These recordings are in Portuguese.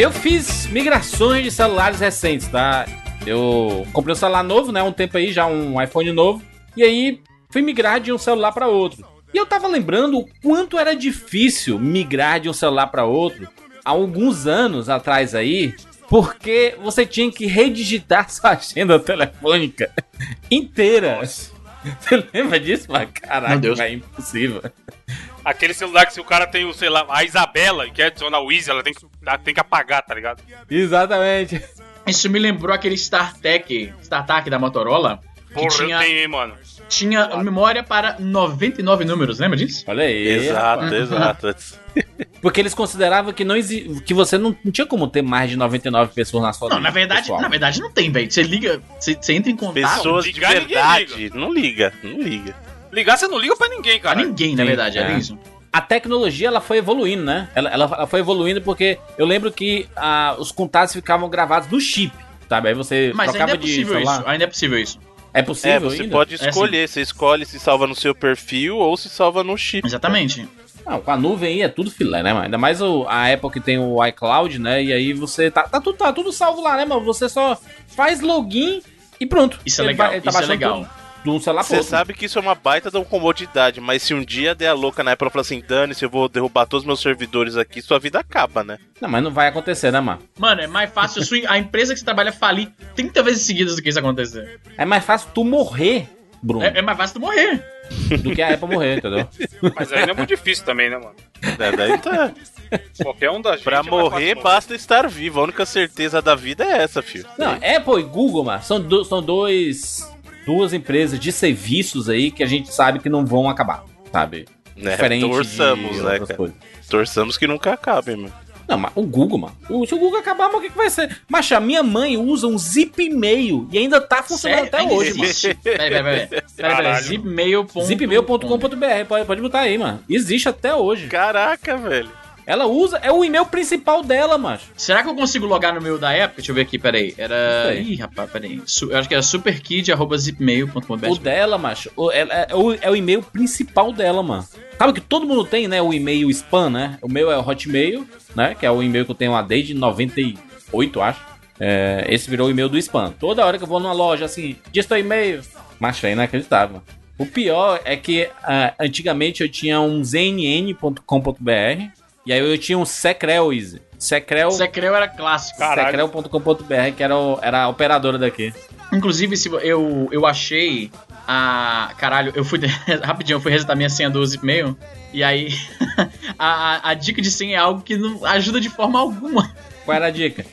Eu fiz migrações de celulares recentes, tá? Eu comprei um celular novo, né? Um tempo aí, já um iPhone novo. E aí fui migrar de um celular para outro. E eu tava lembrando o quanto era difícil migrar de um celular para outro há alguns anos atrás aí, porque você tinha que redigitar sua agenda telefônica inteira. Nossa. Você lembra disso? Mas caraca, é impossível. Aquele celular que se o cara tem o, sei lá, a Isabela e quer adicionar o Easy, ela tem que, ela tem que apagar, tá ligado? Exatamente. Isso me lembrou aquele StarTech, StarTAC da Motorola. Porra, tinha... eu tenho, hein, mano tinha memória para 99 números, lembra disso? Olha aí. Exato, exato. Porque eles consideravam que não exi... que você não, não, tinha como ter mais de 99 pessoas na sua Não, na verdade, pessoal. na verdade não tem, velho. Você liga, você, você, entra em contato. Pessoas de verdade, liga. não liga, não liga. Ligar você não liga para ninguém, cara. Pra ninguém, na verdade, é, é isso. A tecnologia ela foi evoluindo, né? Ela, ela, ela foi evoluindo porque eu lembro que ah, os contatos ficavam gravados no chip, sabe? Aí você Mas trocava ainda é possível de isso. Ainda é possível isso. É possível? É, você ainda? pode escolher. É assim. Você escolhe se salva no seu perfil ou se salva no chip. Exatamente. Não, com a nuvem aí é tudo filé, né, mano? Ainda mais o, a Apple que tem o iCloud, né? E aí você tá, tá, tudo, tá tudo salvo lá, né, mano? Você só faz login e pronto. Isso é legal. Tá isso é legal. Tudo de um celular Você sabe que isso é uma baita de uma comodidade, mas se um dia der a louca na Apple e falar assim, dane-se, eu vou derrubar todos os meus servidores aqui, sua vida acaba, né? Não, mas não vai acontecer, né, mano? Mano, é mais fácil a empresa que você trabalha falir 30 vezes seguidas do que isso acontecer. É mais fácil tu morrer, Bruno. É, é mais fácil tu morrer. Do que a Apple morrer, entendeu? Mas ainda é muito difícil também, né, mano? É, daí tá. Qualquer um da gente. Pra morrer, basta estar vivo. A única certeza da vida é essa, filho. Não, Apple e Google, mano, são, do, são dois duas empresas de serviços aí que a gente sabe que não vão acabar, sabe? É, Diferente torçamos, de né, cara? Coisas. Torçamos que nunca acabem, mano. Não, mas o Google, mano. O, se o Google acabar, mas o que, que vai ser? Mas a minha mãe usa um zip-mail e ainda tá funcionando Sério? até hoje, mano. Peraí, peraí, peraí. peraí, Zipmail.com. Zipmail.com.br, pode, pode botar aí, mano. Existe até hoje. Caraca, velho. Ela usa, é o e-mail principal dela, macho. Será que eu consigo logar no meu da época? Deixa eu ver aqui, peraí. Era. Ih, rapaz, peraí. Eu acho que era superkid.zipmail.com. O dela, macho. O, é, é, o, é o e-mail principal dela, mano. Sabe que todo mundo tem, né? O e-mail spam, né? O meu é o Hotmail, né? Que é o e-mail que eu tenho lá desde 98, acho. É, esse virou o e-mail do spam. Toda hora que eu vou numa loja assim, diz teu e-mail. Macho, é inacreditável. O pior é que uh, antigamente eu tinha um znn.com.br e aí eu tinha um Secrel Easy. Secrel. Secrel era clássico. Secrel.com.br, que era, o, era a operadora daqui. Inclusive, se eu, eu achei a. Caralho, eu fui. rapidinho, eu fui resetar minha senha do Zipmail. E aí. a, a dica de senha é algo que não ajuda de forma alguma. Qual era a dica?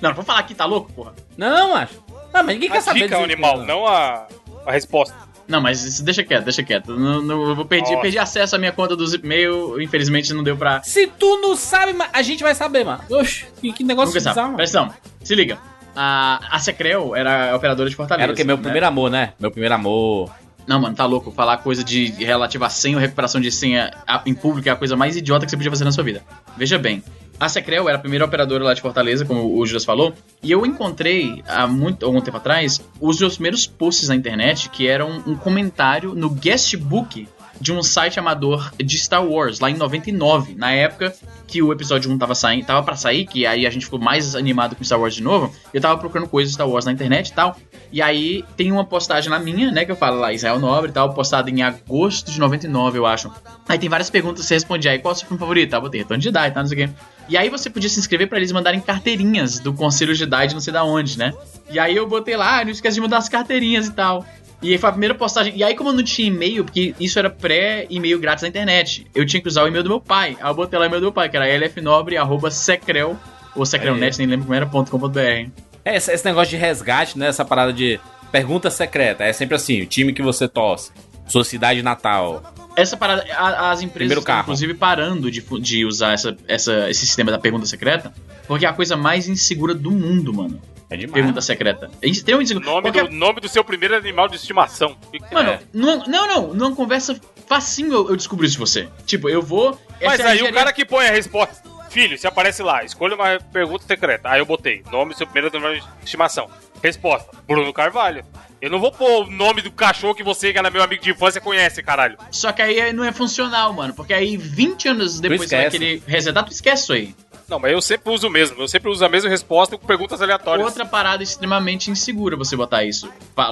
Não, não vou falar aqui, tá louco, porra? Não, acho. Não, mas ninguém a quer saber dica é o animal, não a, a resposta. Não, mas isso deixa quieto, deixa quieto. Não, não, eu vou perder, perdi acesso à minha conta do Zipmail, infelizmente não deu pra. Se tu não sabe, a gente vai saber, mano. Oxe, que, que negócio bizarro, mano. Presta atenção, se liga. A, a Secrel era a operadora de Fortaleza. Era o que? Meu né? primeiro amor, né? Meu primeiro amor. Não, mano, tá louco. Falar coisa de relativa a senha ou recuperação de senha em público é a coisa mais idiota que você podia fazer na sua vida. Veja bem, a Secrel era a primeira operadora lá de Fortaleza, como o Juras falou, e eu encontrei há muito algum tempo atrás os meus primeiros posts na internet que eram um comentário no guestbook de um site amador de Star Wars, lá em 99, na época que o episódio 1 tava saindo, tava para sair, que aí a gente ficou mais animado com Star Wars de novo. Eu tava procurando coisas de Star Wars na internet e tal. E aí tem uma postagem lá minha, né, que eu falo lá, Israel Nobre e tal, postada em agosto de 99, eu acho. Aí tem várias perguntas, você responde aí, qual é o seu filme favorito? Tá, botei Retorno de Jedi, tá, não sei o quê. E aí você podia se inscrever para eles mandarem carteirinhas do Conselho Jedi de não sei da onde, né? E aí eu botei lá, ah, não esquece de mandar as carteirinhas e tal. E aí foi a primeira postagem. E aí, como eu não tinha e-mail, porque isso era pré-e-mail grátis na internet, eu tinha que usar o e-mail do meu pai. Aí eu botei lá o e-mail do meu pai, que era lfnobre.secrel, ou secrelnet, nem lembro como era, .com.br. É, esse, esse, negócio de resgate, né? Essa parada de pergunta secreta. É sempre assim, o time que você torce, sua cidade natal. Essa parada, as empresas estão, inclusive, parando de, de usar essa, essa, esse sistema da pergunta secreta, porque é a coisa mais insegura do mundo, mano. É demais. Pergunta secreta. É extremamente seguro. Nome, Qualquer... do, nome do seu primeiro animal de estimação. Mano, é? não, não, não. Numa conversa facinho eu, eu descobri isso de você. Tipo, eu vou. Mas aí o cara que põe a resposta. Filho, se aparece lá, escolha uma pergunta secreta. Aí eu botei. Nome do seu primeiro animal de estimação. Resposta: Bruno Carvalho. Eu não vou pôr o nome do cachorro que você, que era meu amigo de infância, conhece, caralho. Só que aí não é funcional, mano. Porque aí, 20 anos depois daquele resetar, tu esquece isso aí. Não, mas eu sempre uso o mesmo. Eu sempre uso a mesma resposta com perguntas aleatórias. Outra parada extremamente insegura você botar isso.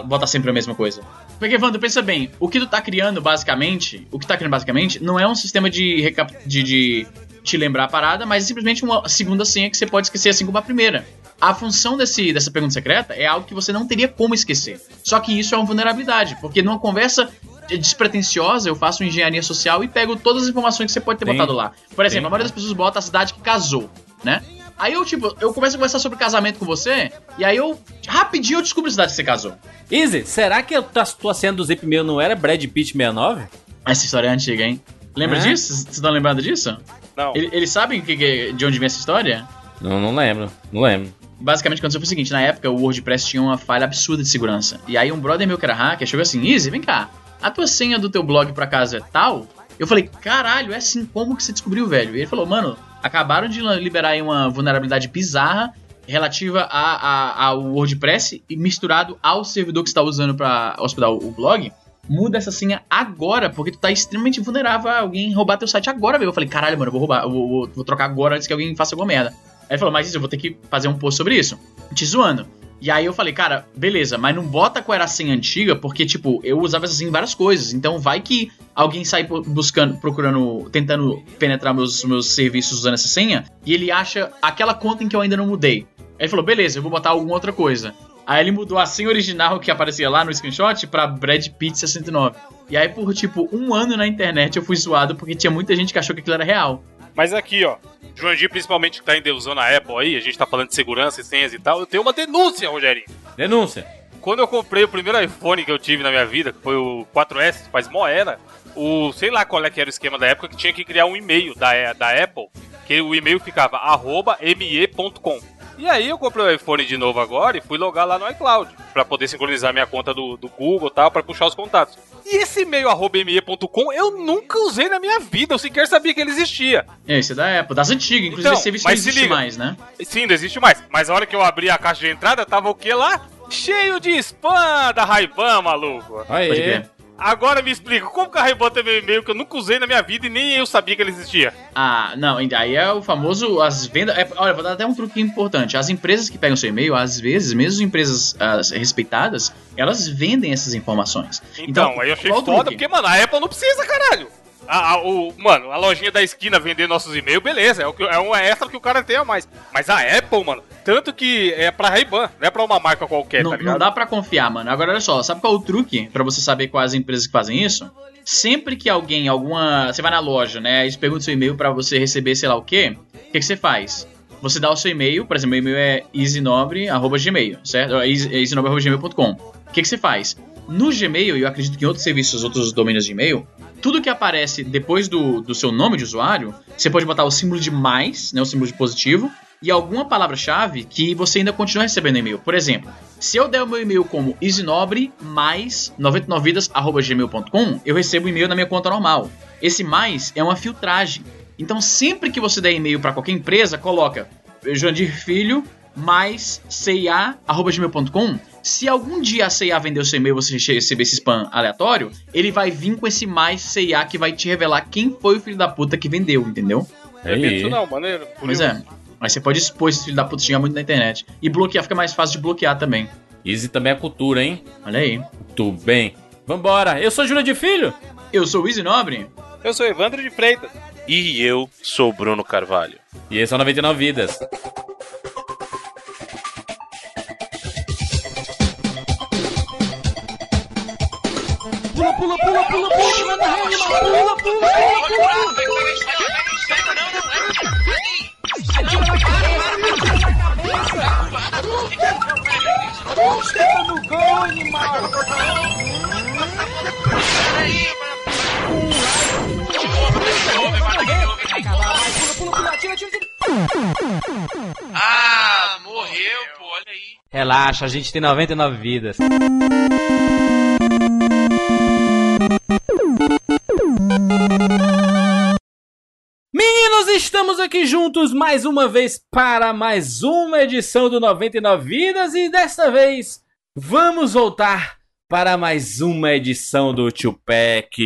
Botar sempre a mesma coisa. Porque, Evandro, pensa bem, o que tu tá criando basicamente, o que tá criando basicamente, não é um sistema de, recap de, de te lembrar a parada, mas é simplesmente uma segunda senha que você pode esquecer assim como a primeira. A função desse, dessa pergunta secreta é algo que você não teria como esquecer. Só que isso é uma vulnerabilidade, porque numa conversa despretensiosa, eu faço engenharia social e pego todas as informações que você pode ter Tem. botado lá. Por exemplo, Tem. a maioria das pessoas bota a cidade que casou, né? Aí eu, tipo, eu começo a conversar sobre casamento com você, e aí eu, rapidinho, eu descubro a cidade que você casou. Easy, será que a tua, tua senha do Zip meu não era Brad Pitt 69? Essa história é antiga, hein? Lembra É? disso? Vocês estão lembrando disso? Não. Ele- Eles sabem que- de onde vem essa história? Não, não lembro. Não lembro. Basicamente aconteceu foi o seguinte, na época o WordPress tinha uma falha absurda de segurança. E aí um brother meu que era hacker chegou assim, Easy, vem cá, a tua senha do teu blog pra casa é tal? Eu falei, caralho, é assim, como que você descobriu, velho? E ele falou, mano, acabaram de liberar aí uma vulnerabilidade bizarra relativa a, ao WordPress e misturado ao servidor que está usando pra hospedar o, o blog. Muda essa senha agora, porque tu tá extremamente vulnerável a alguém roubar teu site agora, velho. Eu falei, caralho, mano, eu vou roubar, eu vou, vou- vou trocar agora antes que alguém faça alguma merda. Aí ele falou, mas isso, eu vou ter que fazer um post sobre isso. Te zoando. E aí eu falei, cara, beleza, mas não bota qual era a senha antiga, porque, tipo, eu usava essa senha em várias coisas. Então vai que alguém sai bu- buscando, procurando, tentando penetrar meus, meus serviços usando essa senha, e ele acha aquela conta em que eu ainda não mudei. Aí ele falou, beleza, eu vou botar alguma outra coisa. Aí ele mudou a senha original que aparecia lá no screenshot pra Brad Pitt 69. E aí, por tipo, um ano na internet eu fui zoado porque tinha muita gente que achou que aquilo era real. Mas aqui, ó. Joandir, principalmente que tá endeusando a Apple aí, a gente tá falando de segurança e senhas e tal, eu tenho uma denúncia, Rogerinho. Denúncia. Quando eu comprei o primeiro iPhone que eu tive na minha vida, que foi o 4S, faz mó era, o sei lá qual é que era o esquema da época, que tinha que criar um e-mail da, da Apple, que o e-mail ficava arroba me.com. E aí eu comprei o iPhone de novo agora e fui logar lá no iCloud, pra poder sincronizar minha conta do, do Google e tal, pra puxar os contatos. E esse e-mail arroba me.com eu nunca usei na minha vida, eu sequer sabia que ele existia. É, esse é da Apple, das antigas, inclusive Então, esse serviço não existe liga. mais, né? Sim, não existe mais. Mas a hora que eu abri a caixa de entrada, tava o que lá? Cheio de spam da Ray-Ban, maluco. Aí. Agora me explica, como que a Ray-Ban tem meu e-mail que eu nunca usei na minha vida e nem eu sabia que ele existia? Ah, não, ainda- aí é o famoso as vendas. é, olha, vou dar até um truque importante. As empresas que pegam seu e-mail, às vezes, mesmo empresas ah, respeitadas, elas vendem essas informações. Então, aí eu achei foda, porque, mano, a Apple não precisa, caralho. A, a- o, mano, a lojinha da esquina vender nossos e-mails, beleza, é, o que, é um extra que o cara tem a mais. Mas a Apple, mano, tanto que é pra Ray-Ban, não é pra uma marca qualquer, não, tá não ligado? dá pra confiar, mano. Agora olha só, sabe qual é o truque pra você saber quais empresas que fazem isso? Sempre que alguém, alguma. Você vai na loja, né? Eles perguntam seu e-mail pra você receber sei lá o quê. O que, que você faz? Você dá o seu e-mail, por exemplo, meu e-mail é easynobre.gmail, certo? É easy- é easynobre.gmail.com. O que, que você faz? No Gmail, e eu acredito que em outros serviços, outros domínios de e-mail, tudo que aparece depois do, do seu nome de usuário, você pode botar o símbolo de mais, né, o símbolo de positivo, e alguma palavra-chave que você ainda continua recebendo e-mail. Por exemplo, se eu der o meu e-mail como isinobre mais 99vidas@gmail.com, eu recebo e-mail na minha conta normal. Esse mais é uma filtragem. Então, sempre que você der e-mail para qualquer empresa, coloca Joandir Filho mais cia@gmail.com. Se algum dia a CIA vender o seu e-mail e você receber esse spam aleatório, ele vai vir com esse mais CIA que vai te revelar quem foi o filho da puta que vendeu, entendeu? É isso não, maneiro. Pois é. Mas você pode expor esse filho da puta xingar muito na internet. E bloquear fica mais fácil de bloquear também. Easy também é cultura, hein? Olha aí. Muito bem. Vambora. Eu sou Júlia de Filho. Eu sou o Easy Nobre. Eu sou Evandro de Freitas. E eu sou Bruno Carvalho. E esse é o 99 Vidas. Ah, morreu, pô, olha aí. Relaxa, a gente tem 99 vidas. Meninos, estamos aqui juntos mais uma vez para mais uma edição do 99 Vidas e desta vez vamos voltar para mais uma edição do Tupac.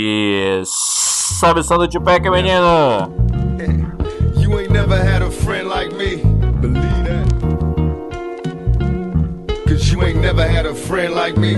Sobe o som do Tupac, menino! You ain't never had a friend like me. Believe that. Cause you ain't never had a friend like me.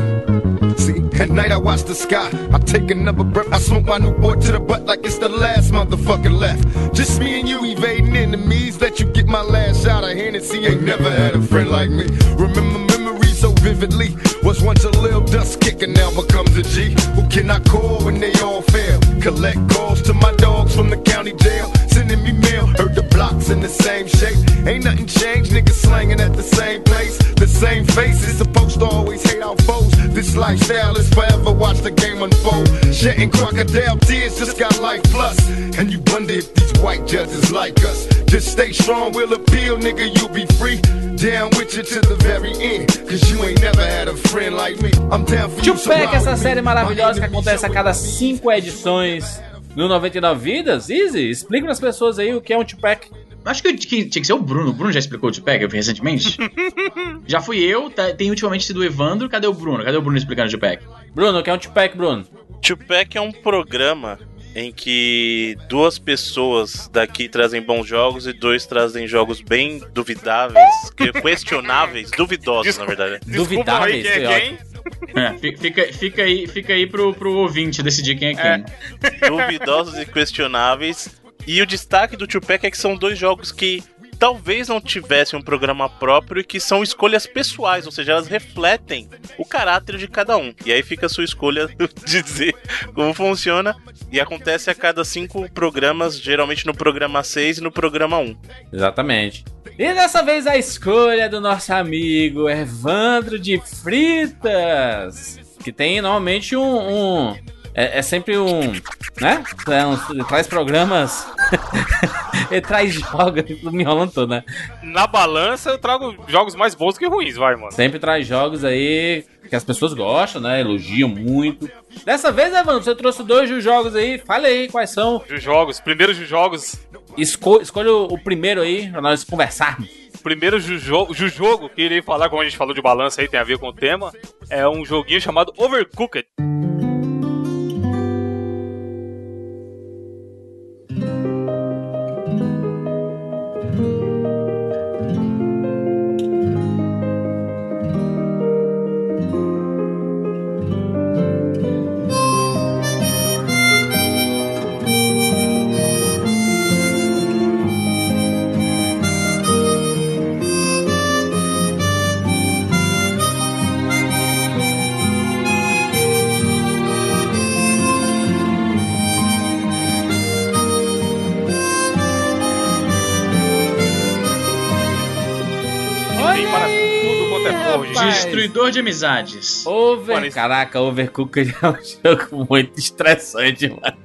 At night I watch the sky. I take another breath. I smoke my new boy to the butt like it's the last motherfucker left. Just me and you evading enemies. Let you get my last shot of Hennessy. Ain't never had a friend like me. Remember memories so vividly. Was once a little dust kicker, now becomes a G. Who can I call when they all fail? Collect calls to my dogs from the county jail. Sending me mail. Heard the blocks in the same shape. Ain't nothing changed. Niggas slanging at the same place. The same faces. Supposed to always hate our foes. This lifestyle is forever. Watch the game unfold. Shedding crocodile tears. Just got life plus. And you wonder if these white judges like us. Just stay strong, we'll appeal, nigga, you'll be free. Down with you to the very end. Cause you ain't never had a friend like me. I'm down for you. Tupac, essa série maravilhosa que acontece a cada cinco edições no 99 Vidas. Easy, explica para as pessoas aí o que é um Tupac. Acho que, que tinha que ser o Bruno. O Bruno já explicou o Tupac recentemente? já fui eu, tá- tem ultimamente sido o Evandro. Cadê o Bruno? Cadê o Bruno explicando o Tupac? Bruno, o que é um Tupac, Bruno? Tupac é um programa em que duas pessoas daqui trazem bons jogos e dois trazem jogos bem duvidáveis, que- questionáveis, duvidosos, na verdade. Desculpa aí Duvidáveis, quem é quem. É, fi- fica, fica aí, fica aí pro, pro ouvinte decidir quem é quem. Duvidosos e questionáveis. E o destaque do Tupac é que são dois jogos que talvez não tivessem um programa próprio e que são escolhas pessoais, ou seja, elas refletem o caráter de cada um. E aí fica a sua escolha dizer como funciona. E acontece a cada cinco programas, geralmente no programa 6 e no programa 1. Exatamente. E dessa vez a escolha do nosso amigo Evandro de Fritas. Que tem normalmente um. um- é, é sempre um. Né? É um- ele traz programas. ele traz jogos. Me enrolando todo, né? Na balança eu trago jogos mais bons que ruins, vai, mano. Sempre traz jogos aí que as pessoas gostam, né? Elogiam muito. Dessa vez, Evandro, você trouxe dois jogos aí. Fale aí quais são. Jogos, primeiros jogos. Esco escolha o, o primeiro aí pra nós conversarmos. Primeiro jujo- jogo que irei falar, como a gente falou de balança aí, tem a ver com o tema, é um joguinho chamado Overcooked. De amizades. Over. Mano, isso- Caraca, Overcooked é um jogo muito estressante, mano.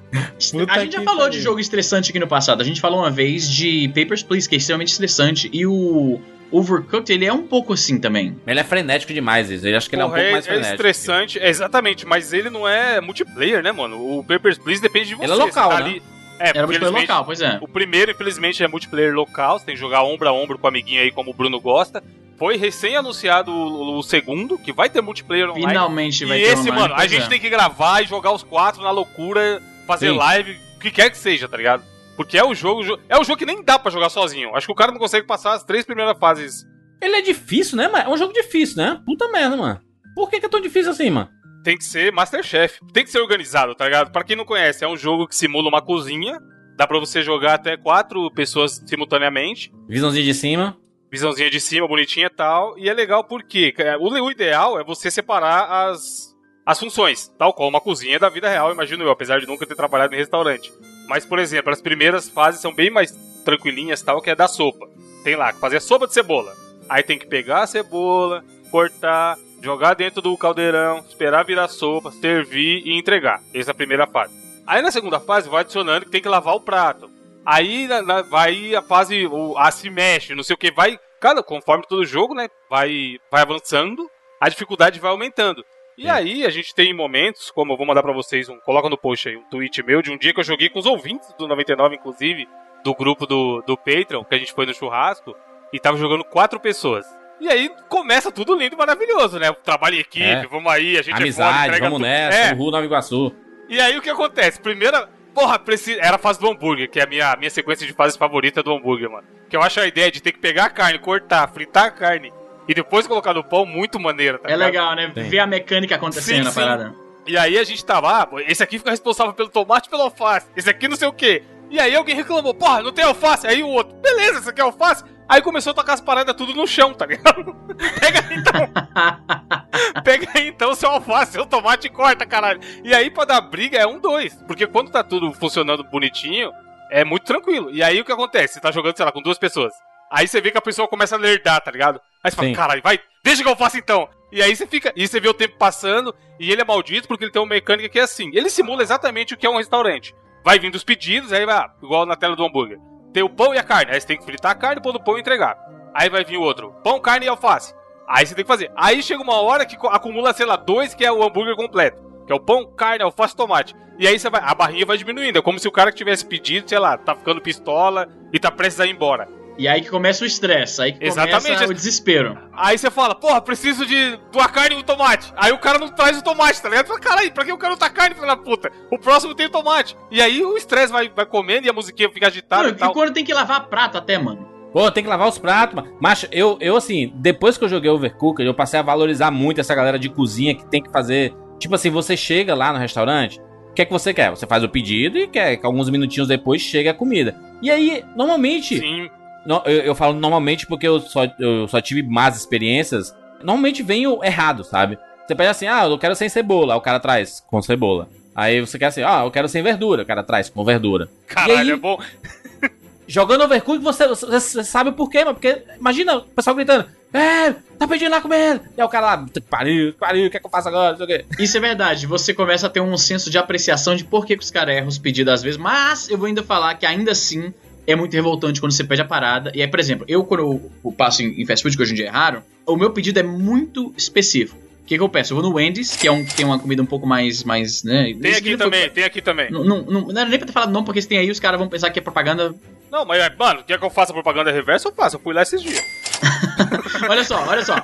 Puta a gente já falou de jogo estressante aqui no passado. A gente falou uma vez de Papers, Please, que é extremamente estressante. E o Overcooked, ele é um pouco assim também. Ele é frenético demais, isso. Eu acho que ele é um Porra, pouco mais é frenético. estressante, é, exatamente, mas ele não é multiplayer, né, mano? O Papers, Please depende de você. Ele é local, você tá né? ali- É, Era porque, multiplayer local, pois é. O primeiro, infelizmente, é multiplayer local, você tem que jogar ombro a ombro com o amiguinho aí, como o Bruno gosta. Foi recém-anunciado o, o segundo, que vai ter multiplayer online. Finalmente vai e ter esse, online, mano, a gente é. tem que gravar e jogar os quatro na loucura, fazer Sim. live, o que quer que seja, tá ligado? Porque é o jogo, jo- é o jogo que nem dá pra jogar sozinho. Acho que o cara não consegue passar as três primeiras fases. Ele é difícil, né, mano? É um jogo difícil, né? Puta merda, mano. Por que, que é tão difícil assim, mano? Tem que ser Masterchef. Tem que ser organizado, tá ligado? Pra quem não conhece, é um jogo que simula uma cozinha. Dá pra você jogar até quatro pessoas simultaneamente. Visãozinha de cima. Visãozinha de cima, bonitinha e tal. E é legal porque é, o, ideal é você separar as, as funções, tal qual uma cozinha da vida real, imagino eu, apesar de nunca ter trabalhado em restaurante. Mas, por exemplo, as primeiras fases são bem mais tranquilinhas, tal, que é da sopa. Tem lá, fazer sopa de cebola. Aí tem que pegar a cebola, cortar, jogar dentro do caldeirão, esperar virar sopa, servir e entregar. Essa é a primeira fase. Aí na segunda fase vai adicionando que tem que lavar o prato. Aí na- na- vai a fase, o, a se mexe, não sei o que, vai. Cada, conforme todo jogo, né? Vai, vai avançando, a dificuldade vai aumentando. E aí a gente tem momentos, como eu vou mandar pra vocês, um, coloca no post aí um tweet meu de um dia que eu joguei com os ouvintes do 99, inclusive, do grupo do, do Patreon, que a gente foi no churrasco, e tava jogando quatro pessoas. E aí começa tudo lindo e maravilhoso, né? Trabalho em equipe, É. vamos aí, a gente é foda, Amizade, entrega vamos tudo. nessa. É, Nova Iguaçu. e aí o que acontece? Primeira, porra, precisa. Era a fase do hambúrguer, que é a minha, minha sequência de fases favorita do hambúrguer, mano. Que eu acho a ideia de ter que pegar a carne, cortar, fritar a carne e depois colocar no pão muito maneira, tá É ligado? legal, né? Sim. Ver a mecânica acontecendo Sim, na sim. parada. E aí a gente tava, ah, pô, esse aqui fica responsável pelo tomate e pelo alface, esse aqui não sei o quê. E aí alguém reclamou, porra, não tem alface. Aí o outro, beleza, esse aqui é alface. Aí começou a tocar as paradas tudo no chão, tá ligado? Pega aí então. Pega aí então seu alface, seu tomate e corta, caralho. E aí pra dar briga é um, dois. Porque quando tá tudo funcionando bonitinho, é muito tranquilo. E aí o que acontece? Você tá jogando, sei lá, com duas pessoas. Aí você vê que a pessoa começa a lerdar, tá ligado? Aí você fala, Sim. caralho, vai, deixa que eu faça então. E aí você fica, e você vê o tempo passando, e ele é maldito porque ele tem uma mecânica que é assim. Ele simula exatamente o que é um restaurante. Vai vindo os pedidos, aí vai, ah, igual na tela do hambúrguer. Tem o pão e a carne. Aí você tem que fritar a carne, pôr no pão e entregar. Aí vai vir o outro, pão, carne e alface. Aí você tem que fazer. Aí chega uma hora que acumula, sei lá, dois, que é o hambúrguer completo. Que é o pão, carne, alface tomate. E aí você vai, a barrinha vai diminuindo. É como se o cara que tivesse pedido, sei lá, tá ficando pistola e tá prestes a ir embora. E aí que começa o estresse, aí que Exatamente. começa o desespero. Aí você fala, porra, preciso de uma carne e um tomate. Aí o cara não traz o tomate, tá ligado? Fala, caralho, pra que eu quero tá carne, filho da puta? O próximo tem tomate. E aí o estresse vai, vai comendo e a musiquinha fica agitada Não, e e tal. quando tem que lavar prato até, mano. Pô, tem que lavar os pratos, mano. Macho, eu, eu assim, depois que eu joguei Overcooked, eu passei a valorizar muito essa galera de cozinha que tem que fazer. Tipo assim, você chega lá no restaurante, o que é que você quer? Você faz o pedido e quer que alguns minutinhos depois chegue a comida. E aí, normalmente, Sim, no- eu, eu falo normalmente porque eu só, eu só tive más experiências. Normalmente vem o errado, sabe? Você pede assim, ah, eu quero sem cebola, aí o cara traz com cebola. Aí você quer assim, ah, eu quero sem verdura, o cara traz com verdura. caralho, aí- é bom. Jogando Overcooked, você, você, você sabe por quê. Porque imagina o pessoal gritando: É, tá pedindo lá comendo. E aí o cara lá, "Puta que pariu, pariu, o que é que eu faço agora? Não sei o quê. Isso é verdade, você começa a ter um senso de apreciação de por que, que os caras erram os pedidos às vezes, mas eu vou ainda falar que ainda assim é muito revoltante quando você pede a parada. E aí, por exemplo, eu quando eu, passo em, em fast food, que hoje em dia é raro, o meu pedido é muito específico. O que, que eu peço? Eu vou no Wendy's, que é um que tem uma comida um pouco mais, mais né? Tem Esse aqui vídeo foi- também, tem aqui também. Não, não, não, não era nem pra ter falado não, porque se tem aí, os caras vão pensar que é propaganda. Não, mas, mano, quer que eu faça propaganda reversa? Eu faço. Eu fui lá esses dias. olha só, olha só.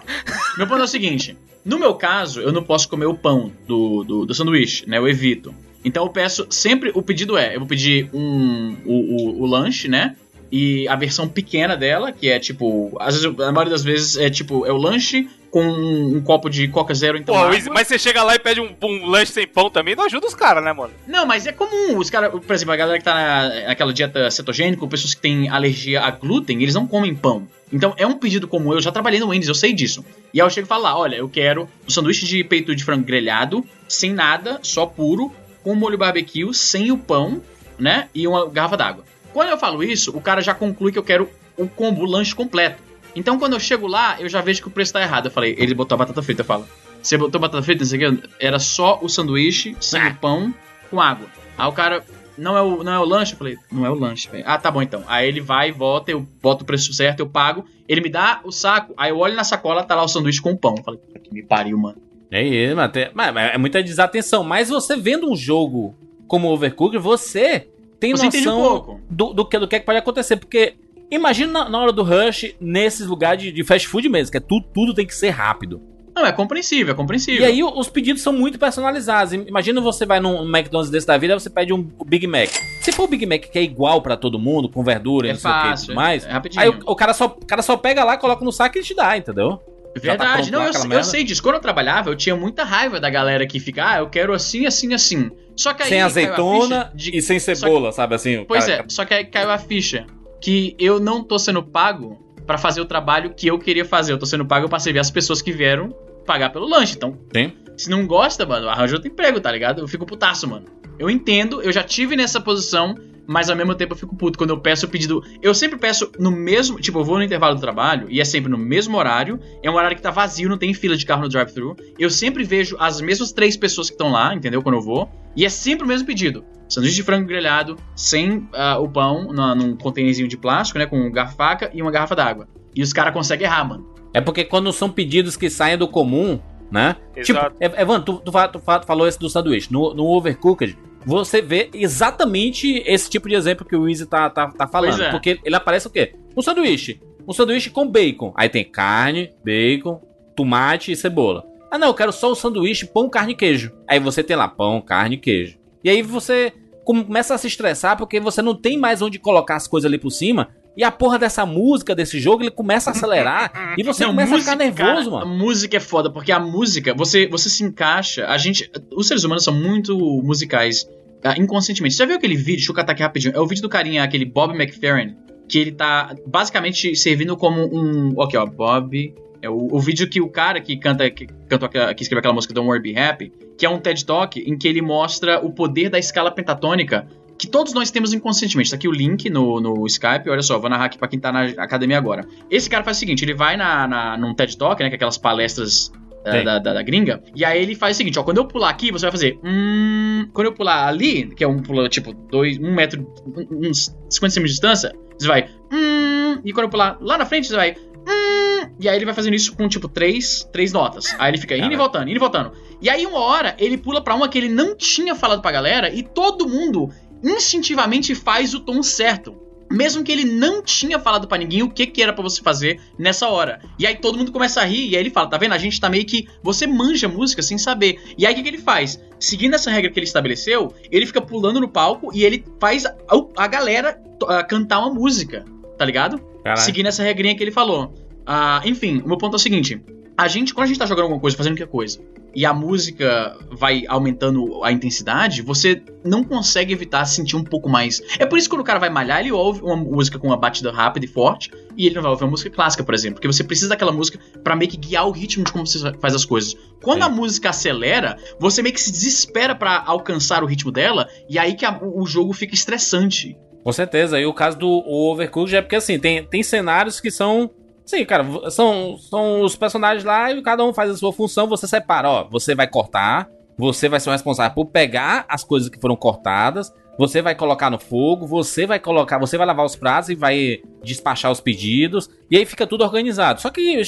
Meu ponto é o seguinte: no meu caso, eu não posso comer o pão do, do, do sanduíche, né? Eu evito. Então eu peço sempre. O pedido é: eu vou pedir um, o, o, o lanche, né? E a versão pequena dela, que é tipo. Às vezes, a maioria das vezes é tipo: é o lanche com um, um copo de Coca Zero, então. Pô, água. Mas você chega lá e pede um, um lanche sem pão também, não ajuda os caras, né, mano? Não, mas é comum. Os caras, por exemplo, a galera que tá na- naquela dieta cetogênica, ou pessoas que têm alergia a glúten, eles não comem pão. Então é um pedido comum. Eu já trabalhei no Wendy's, eu sei disso. E aí eu chego e falo lá: olha, eu quero um sanduíche de peito de frango grelhado, sem nada, só puro, com molho barbecue, sem o pão, né? E uma garrafa d'água. Quando eu falo isso, o cara já conclui que eu quero o combo, o lanche completo. Então quando eu chego lá, eu já vejo que o preço tá errado. Eu falei, ele botou a batata frita, eu falo. Você botou batata frita, não sei o que, era só o sanduíche, sem o pão, com água. Aí o cara, não é o, não é o lanche? Eu falei, não é o lanche, velho. Ah, tá bom então. Aí ele vai, volta, eu boto o preço certo, eu pago. Ele me dá o saco, aí eu olho na sacola, tá lá o sanduíche com pão. Eu falei, que me pariu, mano. É isso, tem- mas- mas é muita desatenção. Mas você vendo um jogo como Overcooked, você tem Você um noção pouco. do, do, que, do que é que pode acontecer. Porque imagina na, na hora do rush, nesses lugares de, de fast food mesmo, que é tudo, tudo tem que ser rápido. Não, é compreensível, é compreensível. E aí os pedidos são muito personalizados. Imagina você vai num McDonald's desse da vida, você pede um Big Mac. Se for o Big Mac que é igual pra todo mundo, com verdura e é não sei o que fácil, tudo mais, é rapidinho. aí o, o cara só, o cara só pega lá, coloca no saco e te dá, entendeu? Tá Verdade, pronto não, eu, eu merda? sei disso. Quando eu trabalhava, eu tinha muita raiva da galera que fica, ah, eu quero assim, assim, assim. Só que aí sem azeitona de- e sem só que- cebola, sabe assim? Pois cara- é, só que aí caiu a ficha que eu não tô sendo pago pra fazer o trabalho que eu queria fazer. Eu tô sendo pago pra servir as pessoas que vieram pagar pelo lanche. Então, Sim. se não gosta, mano, arranja outro emprego, tá ligado? Eu fico putaço, mano. Eu entendo, eu já tive nessa posição, mas ao mesmo tempo eu fico puto quando eu peço o pedido. Eu sempre peço no mesmo. Tipo, eu vou no intervalo do trabalho e é sempre no mesmo horário. É um horário que tá vazio, não tem fila de carro no drive-thru. Eu sempre vejo as mesmas três pessoas que estão lá, entendeu? Quando eu vou. E é sempre o mesmo pedido: sanduíche de frango grelhado, sem ah, o pão, na, num contêinerzinho de plástico, né? Com garrafa faca e uma garrafa d'água. E os caras conseguem errar, mano. É porque quando são pedidos que saem do comum, né? Exato. Tipo, Ev- Evan, tu, tu, tu fa- falou esse do sanduíche. No, no Overcooked, você vê exatamente esse tipo de exemplo que o Easy tá, tá, tá falando. É. Porque ele aparece o quê? Um sanduíche. Um sanduíche com bacon. Aí tem carne, bacon, tomate e cebola. Ah, não, eu quero só o sanduíche, pão, carne e queijo. Aí você tem lá pão, carne e queijo. E aí você começa a se estressar porque você não tem mais onde colocar as coisas ali por cima. E a porra dessa música desse jogo, ele começa a acelerar e você Não, começa música, a ficar nervoso, mano. A música é foda, porque a música, você, você se encaixa. A gente. Os seres humanos são muito musicais ah, inconscientemente. Você já viu aquele vídeo? Deixa eu catar aqui rapidinho. É o vídeo do carinha, aquele Bob McFerrin, que ele tá basicamente servindo como um. Ok, ó, Bob. É o, o vídeo que o cara que canta, que, canta, que escreveu aquela música Don't Worry Be Happy, que é um TED Talk em que ele mostra o poder da escala pentatônica que todos nós temos inconscientemente. Tá aqui o link no, no Skype. Olha só, vou narrar aqui pra quem tá na academia agora. Esse cara faz o seguinte: ele vai na, na, num TED Talk, né? Que é aquelas palestras da, Sim. da, da- da gringa. E aí ele faz o seguinte: ó, quando eu pular aqui, você vai fazer. Hum, quando eu pular ali, que é um pulo tipo dois, um metro, um- uns 50 centímetros de distância, você vai. Hum, e quando eu pular lá na frente, você vai. Hum, e aí ele vai fazendo isso com tipo três, três notas. Aí ele fica indo e Caralho. voltando, indo e voltando. E aí uma hora ele pula pra uma que ele não tinha falado pra galera e todo mundo instintivamente faz o tom certo. Mesmo que ele não tinha falado pra ninguém o que, que era pra você fazer nessa hora. E aí todo mundo começa a rir e aí ele fala: tá vendo? A gente tá meio que. Você manja música sem saber. E aí o que, que ele faz? Seguindo essa regra que ele estabeleceu, ele fica pulando no palco e ele faz a, a galera ah, cantar uma música. Tá ligado? Seguindo essa regrinha que ele falou. Ah, enfim, o meu ponto é o seguinte: a gente, quando a gente tá jogando alguma coisa, fazendo qualquer coisa, e a música vai aumentando a intensidade, você não consegue evitar sentir um pouco mais. É por isso que quando o cara vai malhar, ele ouve uma música com uma batida rápida e forte, e ele não vai ouvir uma música clássica, por exemplo, porque você precisa daquela música pra meio que guiar o ritmo de como você faz as coisas. Quando Sim. a música acelera, você meio que se desespera pra alcançar o ritmo dela, e aí que a- o jogo fica estressante. Com certeza. E o caso do Overcooked é porque, assim, tem, tem cenários que são. Sim, cara, são, são os personagens lá e cada um faz a sua função. Você separa, ó. Você vai cortar, você vai ser o responsável por pegar as coisas que foram cortadas, você vai colocar no fogo, você vai colocar, você vai lavar os pratos e vai despachar os pedidos. E aí fica tudo organizado. Só que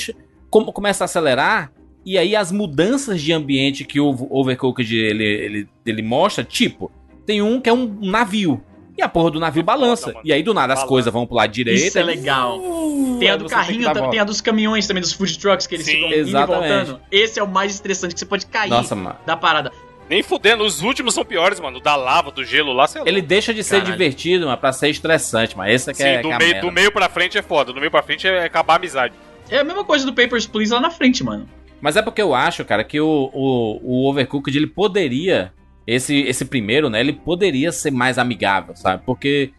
como começa a acelerar. E aí as mudanças de ambiente que o Overcooked ele, ele, ele mostra, tipo, tem um que é um navio. E a porra do navio balança. mano. e aí do nada as coisas vão pro lado direito. Isso é legal. Uh, Tem a do tem carrinho, volta. tem a dos caminhões também, dos food trucks que eles Sim. ficam indo e Exatamente. voltando. Esse é o mais estressante que você pode cair Nossa, mano. da parada. Nem fudendo, os últimos são piores, mano. O Da lava, do gelo lá, sei lá. Ele deixa de ser Caralho. divertido, mas pra ser estressante, mas esse é que Sim, é, do, que é meio, do meio pra frente é foda. Do meio pra frente é acabar a amizade. É a mesma coisa do Papers, Please lá na frente, mano. Mas é porque eu acho, cara, que o, o, o Overcooked ele poderia. Esse, esse primeiro, né? Ele poderia ser mais amigável, sabe? Porque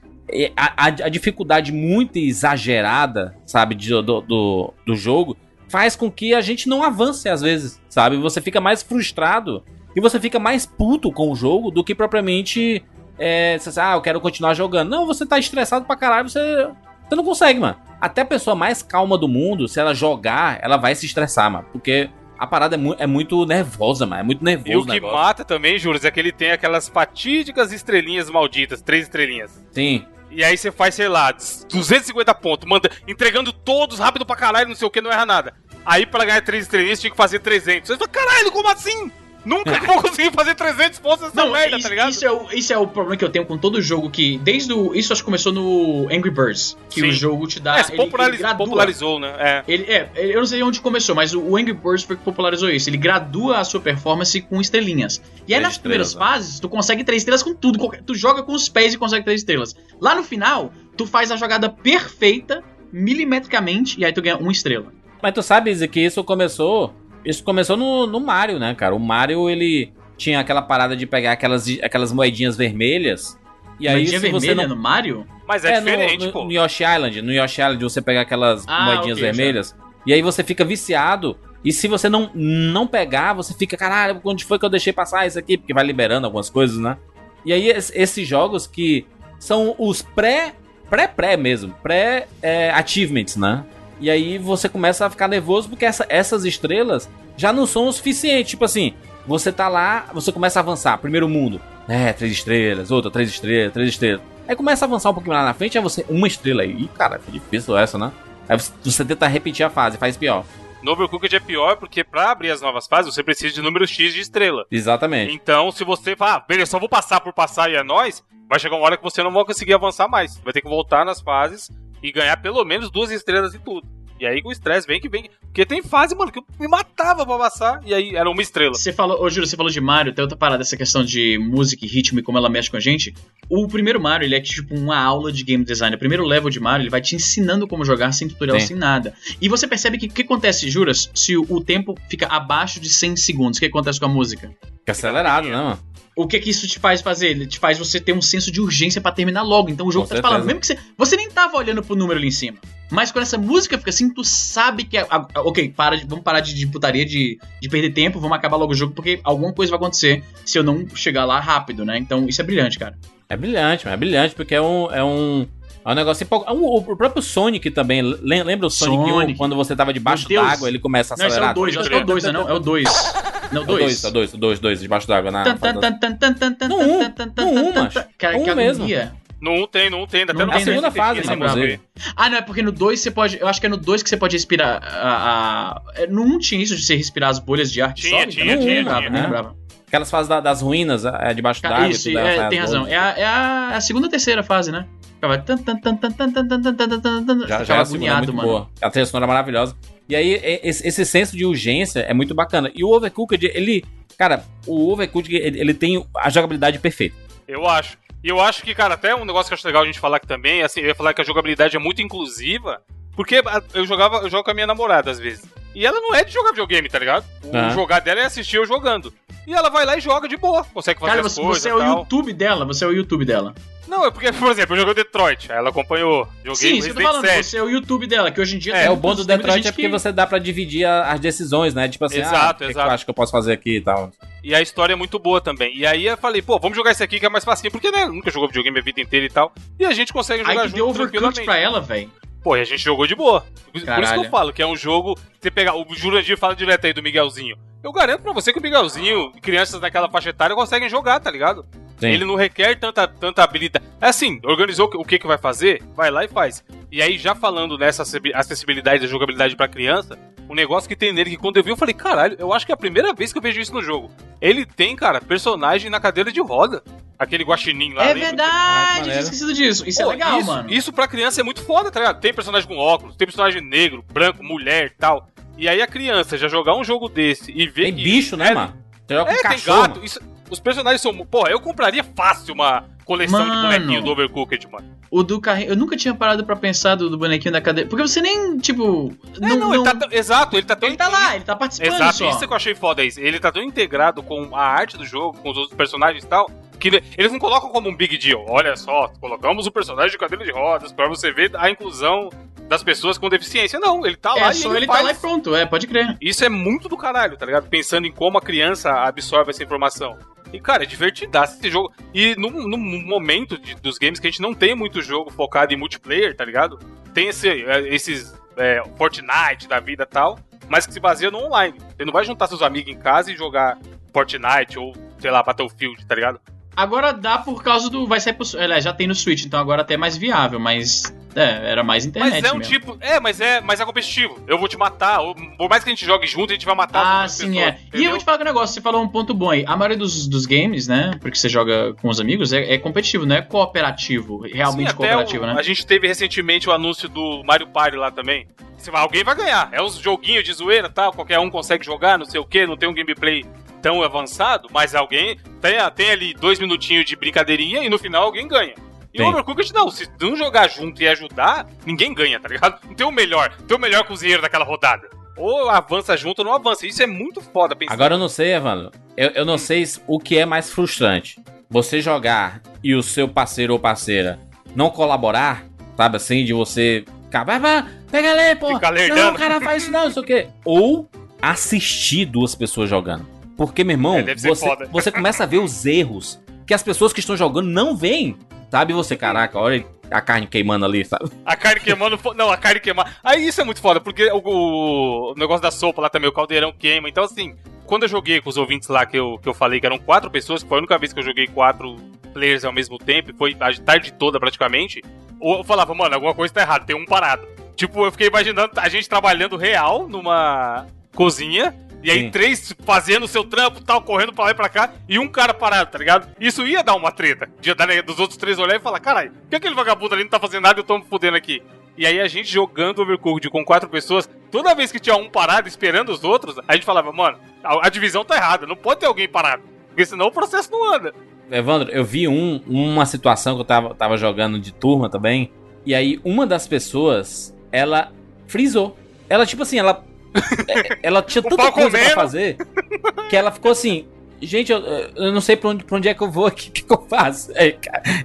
a, a, a dificuldade muito exagerada, sabe, do, do, do jogo faz com que a gente não avance às vezes, sabe? Você fica mais frustrado e você fica mais puto com o jogo do que propriamente. É, você, ah, eu quero continuar jogando. Não, você tá estressado pra caralho, você, você não consegue, mano. Até a pessoa mais calma do mundo, se ela jogar, ela vai se estressar, mano. Porque a parada é, mu é muito nervosa, mano. É muito nervoso E o que negócio. mata também, Juros, é que ele tem aquelas fatídicas estrelinhas malditas, três estrelinhas. Sim. E aí você faz, sei lá, 250 pontos, manda, entregando todos rápido pra caralho, não sei o que, não erra nada. Aí pra ganhar três estrelinhas tinha que fazer 300. Você fala, caralho, como assim? Nunca que vou conseguir fazer 300 pontos nessa merda, isso, tá ligado? isso é o, isso é o problema que eu tenho com todo jogo que, desde o... Isso acho que começou no Angry Birds, que Sim. o jogo te dá... é, ele- ele populariz- gradua. popularizou, né? É. Ele, é, ele- eu não sei onde começou, mas o Angry Birds foi que popularizou isso. Ele gradua a sua performance com estrelinhas. E aí Três nas primeiras estrelas, né? fases, tu consegue três estrelas com tudo. qualquer- Tu joga com os pés e consegue três estrelas. Lá no final, tu faz a jogada perfeita, milimetricamente, e aí tu ganha uma estrela. Mas tu sabe, Izzy, que isso começou. Isso começou no, no Mario, né, cara? O Mario, ele tinha aquela parada de pegar aquelas, aquelas moedinhas vermelhas. E aí, Moedinha se você vermelha não. no Mario? Mas é, no- diferente, no, pô. no Yoshi Island. No Yoshi Island você pega aquelas Ah, moedinhas ok, vermelhas. E aí você fica viciado. E se você não, não pegar, você fica, caralho, onde foi que eu deixei passar isso aqui? Porque vai liberando algumas coisas, né? E aí es- esses jogos que são os pré. Pré-pré mesmo. Pré-achievements, né? E aí você começa a ficar nervoso porque essa- essas estrelas já não são o suficiente. Tipo assim, você tá lá, você começa a avançar. Primeiro mundo. É, três estrelas, outra, três estrelas, três estrelas. Aí começa a avançar um pouquinho lá na frente, é você, uma estrela aí. Ih, cara, foi difícil essa, né? Aí você- você tenta repetir a fase, faz pior. No Overcooked é pior porque pra abrir as novas fases você precisa de número X de estrela. Exatamente. Então, se você falar, ah, beleza, só vou passar por passar e é nóis, vai chegar uma hora que você não vai conseguir avançar mais. Vai ter que voltar nas fases e ganhar pelo menos duas estrelas e tudo. E E aí o estresse vem que vem. Porque tem fase, mano, que eu me matava pra passar. E aí era uma estrela. Você falou, ô Júlio, você falou de Mario, tem outra parada, essa questão de música e ritmo e como ela mexe com a gente. O primeiro Mario, ele é tipo uma aula de game design. O primeiro level de Mario, ele vai te ensinando como jogar sem tutorial, Sim. sem nada. E você percebe que o que acontece, Juras, se o, o tempo fica abaixo de 100 segundos, o que acontece com a música? Fica acelerado, né, mano? O que que isso te faz fazer? Ele te faz você ter um senso de urgência pra terminar logo. Então o jogo Com tá te falando, certeza. mesmo que você. Você nem tava olhando pro número ali em cima. Mas quando essa música fica assim, tu sabe que. a- a- ok, para vamos parar de, de putaria, de, de perder tempo, vamos acabar logo o jogo, porque alguma coisa vai acontecer se eu não chegar lá rápido, né? Então isso é brilhante, cara. É brilhante, mano, é brilhante, porque é um. É um é um negócio empolga- o, próprio Sonic também. lem- Lembra o Sonic, Sonic. 1, quando você tava debaixo d'água, ele começa a Não, esse é acelerar? o 2, acho que é o 2, né? Não, é o 2. Não, dois. Dois, dois, dois, dois debaixo d'água na. No um, no um, mas. Cara, um que mesmo. No 1 um tem, no 1 um tem, ainda até no tem, segunda né? fase, esse museu. Ah, não, é porque no 2 você pode. Eu acho que é no 2 que você pode respirar. A, a... No 1 um tinha isso de você respirar as bolhas de ar que tinha, sobe? Tinha, tinha, lembrava, tinha. lembrava. Aquelas fases da, das ruínas, é, debaixo Ca... d'água. Isso, é, tem razão. Bolhas. É, a, é a, a segunda ou terceira fase, né? Ficava. Já, já agoniado, é a segunda, muito mano. Boa. A trilha sonora maravilhosa. E aí, é- esse, esse senso de urgência é muito bacana. E o Overcooked, ele... Cara, o Overcooked, ele, ele tem a jogabilidade perfeita. Eu acho. E eu acho que, cara, até um negócio que eu acho legal a gente falar aqui também, assim, eu ia falar que a jogabilidade é muito inclusiva, porque eu jogava, eu jogo com a minha namorada às vezes. E ela não é de jogar videogame, tá ligado? O Ah. jogar dela é assistir eu jogando. E ela vai lá e joga de boa, consegue fazer Cara, as você, coisas você é o tal. YouTube dela, você é o YouTube dela. Não, é porque, por exemplo, eu joguei Detroit, aí ela acompanhou. Joguei Sim, isso que eu tô Resident falando, 7. você é o YouTube dela, que hoje em dia É, É, o bom do Detroit é porque que- você dá pra dividir a- as decisões, né? Tipo assim, Exato, ah, o que, que exato. eu acho que eu posso fazer aqui e tal. E a história é muito boa também. E aí eu falei, pô, vamos jogar esse aqui que é mais facinho, porque, né, nunca jogou videogame a vida inteira e tal. E a gente consegue jogar Aí tu deu junto overcooked pra ela, velho. Pô, e a gente jogou de boa. Por isso que Caralho. eu falo que é um jogo. Você pegar. O Jurandir fala direto aí do Miguelzinho. Eu garanto pra você que o Miguelzinho, crianças naquela faixa etária, conseguem jogar, tá ligado? Sim. Ele não requer tanta, tanta habilidade. É assim, organizou o que, que vai fazer, vai lá e faz. E aí, já falando nessa acessi- acessibilidade da jogabilidade pra criança, o negócio que tem nele, que quando eu vi, eu falei, caralho, eu acho que é a primeira vez que eu vejo isso no jogo. Ele tem, cara, personagem na cadeira de roda. Aquele guaxinim lá. É lembra? verdade, Caraca, tinha esquecido disso. Isso Pô, é legal, isso, mano. Isso pra criança é muito foda, tá ligado? Tem personagem com óculos, tem personagem negro, branco, mulher e tal. E aí a criança já jogar um jogo desse e ver Tem bicho, né, é, mano? Você joga É, com tem cachorro. gato. Isso, os personagens são. Porra, eu compraria fácil uma coleção Mano. de bonequinho do Overcooked, mano. O do carrinho. Eu nunca tinha parado pra pensar do, do bonequinho da cadeira. Porque você nem, tipo. É, não, ele tá tão- Exato, ele tá tão. ele tá lá, ele tá participando Exato, só. isso que eu achei foda é isso. Ele tá tão integrado com a arte do jogo, com os outros personagens e tal, que eles não colocam como um big deal. Olha só, colocamos o personagem de cadeira de rodas pra você ver a inclusão das pessoas com deficiência. Não, ele tá lá É e só ele, ele faz. tá lá e pronto, é, pode crer. Isso é muito do caralho, tá ligado? Pensando em como a criança absorve essa informação. E, cara, é divertidaço esse jogo. E num, num momento de- dos games que a gente não tem muito jogo focado em multiplayer, tá ligado? Tem esse, é, esses é, Fortnite da vida e tal, mas que se baseia no online. Você não vai juntar seus amigos em casa e jogar Fortnite ou, sei lá, Battlefield, tá ligado? Agora dá por causa do. Vai sair pro. Aliás, já tem no Switch, então agora até é mais viável, mas. É, era mais internet. Mas é um mesmo. tipo. É, mas é, mas é competitivo. Eu vou te matar. ou- por mais que a gente jogue junto, a gente vai matar Ah, sim, pessoas, é. E eu entendeu? vou te falar um negócio, você falou um ponto bom aí. A maioria dos, dos games, né? Porque você joga com os amigos, é, é competitivo, não é cooperativo. Realmente Sim, cooperativo, o- né? A gente teve recentemente o anúncio do Mario Party lá também. Você vai, alguém vai ganhar. É uns joguinhos de zoeira tal, qualquer um consegue jogar, não sei o que, não tem um gameplay tão avançado, mas alguém tem, tem ali dois minutinhos de brincadeirinha e no final alguém ganha. E Tem. o Overcooked não, se não jogar junto e ajudar, ninguém ganha, tá ligado? Não tem o melhor, não tem o melhor cozinheiro daquela rodada. Ou avança junto ou não avança. Isso é muito foda pensar. Agora eu não sei, Evandro. Eu, eu não sei se- o que é mais frustrante. Você jogar e o seu parceiro ou parceira não colaborar, sabe assim, de você ficar, vai, vai, pega ali, pô. Não, o cara faz isso não, não sei o quê. Ou assistir duas pessoas jogando. Porque, meu irmão, É, você, você começa a ver os erros que as pessoas que estão jogando não veem. Sabe você, caraca, olha a carne queimando ali, sabe? A carne queimando. Não, a carne queimar. Aí isso é muito foda, porque o, o negócio da sopa lá também, o caldeirão queima. Então, assim, quando eu joguei com os ouvintes lá que eu, que eu falei que eram quatro pessoas, que foi a única vez que eu joguei quatro players ao mesmo tempo, foi a tarde toda praticamente, eu falava, mano, alguma coisa tá errada, tem um parado. Tipo, eu fiquei imaginando a gente trabalhando real numa cozinha. E aí Sim. três fazendo o seu trampo, tal, correndo pra lá e pra cá, e um cara parado, tá ligado? Isso ia dar uma treta. De, da- dos outros três olhar e falar, caralho, por que aquele vagabundo ali não tá fazendo nada e eu tô me fudendo aqui? E aí a gente jogando Overcooked com quatro pessoas, toda vez que tinha um parado esperando os outros, a gente falava, mano, a, a divisão tá errada, não pode ter alguém parado. Porque senão o processo não anda. Evandro, eu vi um, uma situação que eu tava, tava jogando de turma também. E aí, uma das pessoas, ela frisou. Ela, tipo assim, ela. É, ela tinha O tanta coisa pra comendo. fazer que ela ficou assim. Gente, eu, eu não sei pra onde, pra onde é que eu vou aqui, o que, que eu faço? É,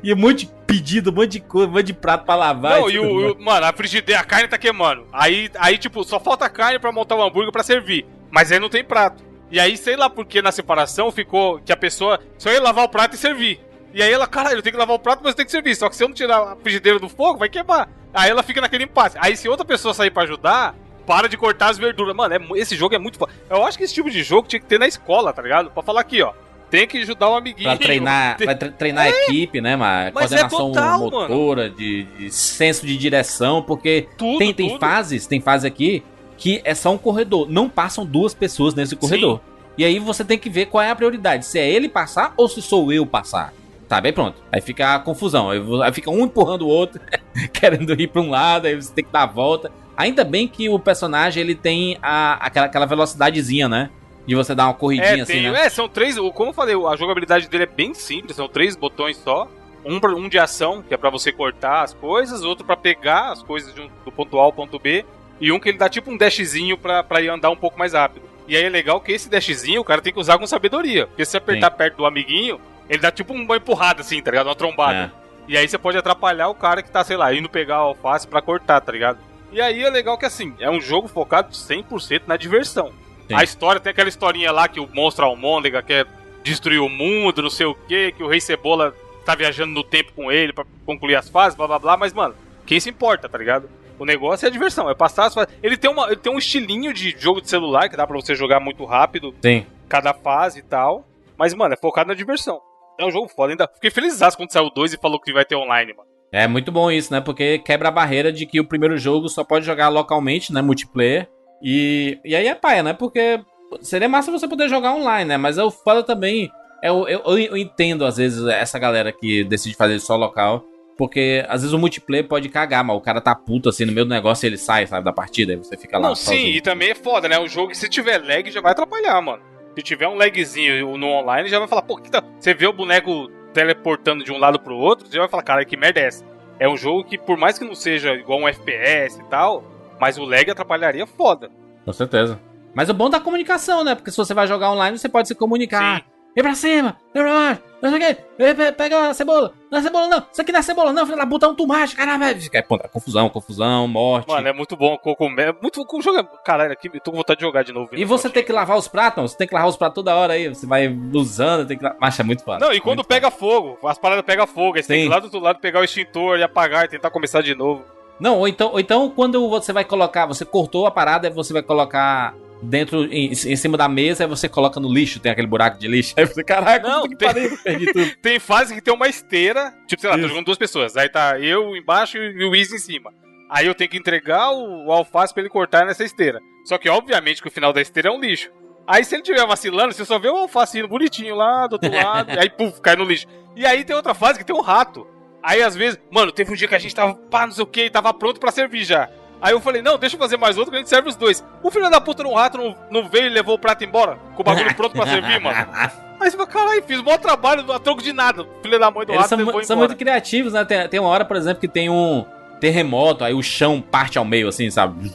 e um monte de pedido, um monte de coisa, um monte de prato pra lavar. Não, e o, o- mano, a frigideira, a carne tá queimando. Aí, aí, tipo, só falta carne pra montar o hambúrguer pra servir. Mas aí não tem prato. E aí, sei lá por que na separação ficou que a pessoa só ia lavar o prato e servir. E aí ela, caralho, eu tenho que lavar o prato, mas eu tenho que servir. Só que se eu não tirar a frigideira do fogo, vai queimar. Aí ela fica naquele impasse. Aí se outra pessoa sair pra ajudar, para de cortar as verduras. Mano, é esse jogo é muito foda. Eu acho que esse tipo de jogo tinha que ter na escola, tá ligado? Pra falar aqui, ó. Tem que ajudar o amiguinho. Pra treinar, Tem- pra tre- treinar a equipe, né, mas Mas é coordenação total, motora, de, de senso de direção, porque Tudo, tem, tem tudo. fases, tem fase aqui que é só um corredor, não passam duas pessoas nesse corredor. E aí você tem que ver qual é a prioridade, se é ele passar ou se sou eu passar. Tá, bem pronto. Aí fica a confusão, aí fica um empurrando o outro, querendo ir pra um lado, aí você tem que dar a volta. Ainda bem que o personagem ele tem a, aquela, aquela velocidadezinha, né? De você dar uma corridinha É, assim, tem, né? é, são três. o- Como eu falei, a jogabilidade dele é bem simples, são três botões só. Um, pra- um de ação, que é pra você cortar as coisas, outro pra pegar as coisas de um- do ponto A ao ponto B, e um que ele dá tipo um dashzinho pra, pra ir andar um pouco mais rápido. E aí é legal que esse dashzinho o cara tem que usar com sabedoria. Porque se você apertar perto do amiguinho, ele dá tipo uma empurrada assim, tá ligado? Uma trombada. É. E aí você pode atrapalhar o cara que tá, sei lá, indo pegar a alface pra cortar, tá ligado? E aí é legal que assim, é um jogo focado 100% na diversão. Sim. A história tem aquela historinha lá que o monstro almôndega quer destruir o mundo, não sei o que, que o Rei Cebola tá viajando no tempo com ele pra concluir as fases, blá blá blá, mas mano, quem se importa, tá ligado? O negócio é a diversão, é passar as fases. Ele tem, uma, ele tem um estilinho de jogo de celular que dá pra você jogar muito rápido, Sim. cada fase e tal. Mas, mano, é focado na diversão. É um jogo foda, ainda. Fiquei feliz quando saiu o 2 e falou que vai ter online, mano. É muito bom isso, né? Porque quebra a barreira de que o primeiro jogo só pode jogar localmente, né? Multiplayer. E, e aí é paia, né? Porque seria massa você poder jogar online, né? Mas eu falo também. Eu, eu, eu- eu entendo, às vezes, essa galera que decide fazer só local. Porque às vezes o multiplayer pode cagar, mas o cara tá puto assim no meio do negócio e ele sai, sabe, da partida. Aí você fica lá. Não, sim, e também é foda, né? O jogo, se tiver lag, já vai atrapalhar, mano. Se tiver um lagzinho no online, já vai falar, pô, que tá... você vê o boneco teleportando de um lado pro outro, você vai falar, cara, que merda é essa? É um jogo que, por mais que não seja igual um FPS e tal, mas o lag atrapalharia foda. Com certeza. Mas o bom da comunicação, né? Porque se você vai jogar online, você pode se comunicar. Sim. Vem pra cima, vem pra baixo, não sei o pe- Pega a cebola. Não é cebola, não. Isso aqui não é cebola, não. Filho da puta, é um tomate, caralho. Fica, pô, confusão, confusão, morte. Mano, é muito bom cogumelo. é Muito é- Caralho, aqui tô com vontade de jogar de novo. E você tem que lavar os pratos, não? Você tem que lavar os pratos toda hora aí. Você vai usando, tem que lavar. Mas é muito foda. Não, e quando Muito pega fogo, as paradas pegam fogo, aí você tem que Sim. ir lá do outro lado pegar o extintor e apagar e tentar começar de novo. Não, ou então, ou então quando você vai colocar, você cortou a parada e você vai colocar dentro, em, em cima da mesa, aí você coloca no lixo, tem aquele buraco de lixo. Aí você, caraca, Não, que tem- pariu, perdi tudo. Tem fase que tem uma esteira, tipo, sei lá, tô jogando duas pessoas. Aí tá eu embaixo e o Wiz em cima. Aí eu tenho que entregar o, o alface pra ele cortar nessa esteira. Só que, obviamente, que o final da esteira é um lixo. Aí, se ele estiver vacilando, você só vê o alface indo bonitinho lá do outro lado, e aí, puf, cai no lixo. E aí tem outra fase que tem um rato. Aí, às vezes, mano, teve um dia que a gente tava, pá, não sei o que, tava pronto pra servir já. Aí eu falei, não, deixa eu fazer mais outro que a gente serve os dois. O filho da puta no rato não, não veio e levou o prato embora, com o bagulho pronto pra servir, mano. Fala, caralho, fiz um bom trabalho a troco de nada. Filho da mãe do Eles rato são, levou são muito criativos, né? Tem, tem uma hora, por exemplo, que tem um terremoto, aí o chão parte ao meio, assim, sabe?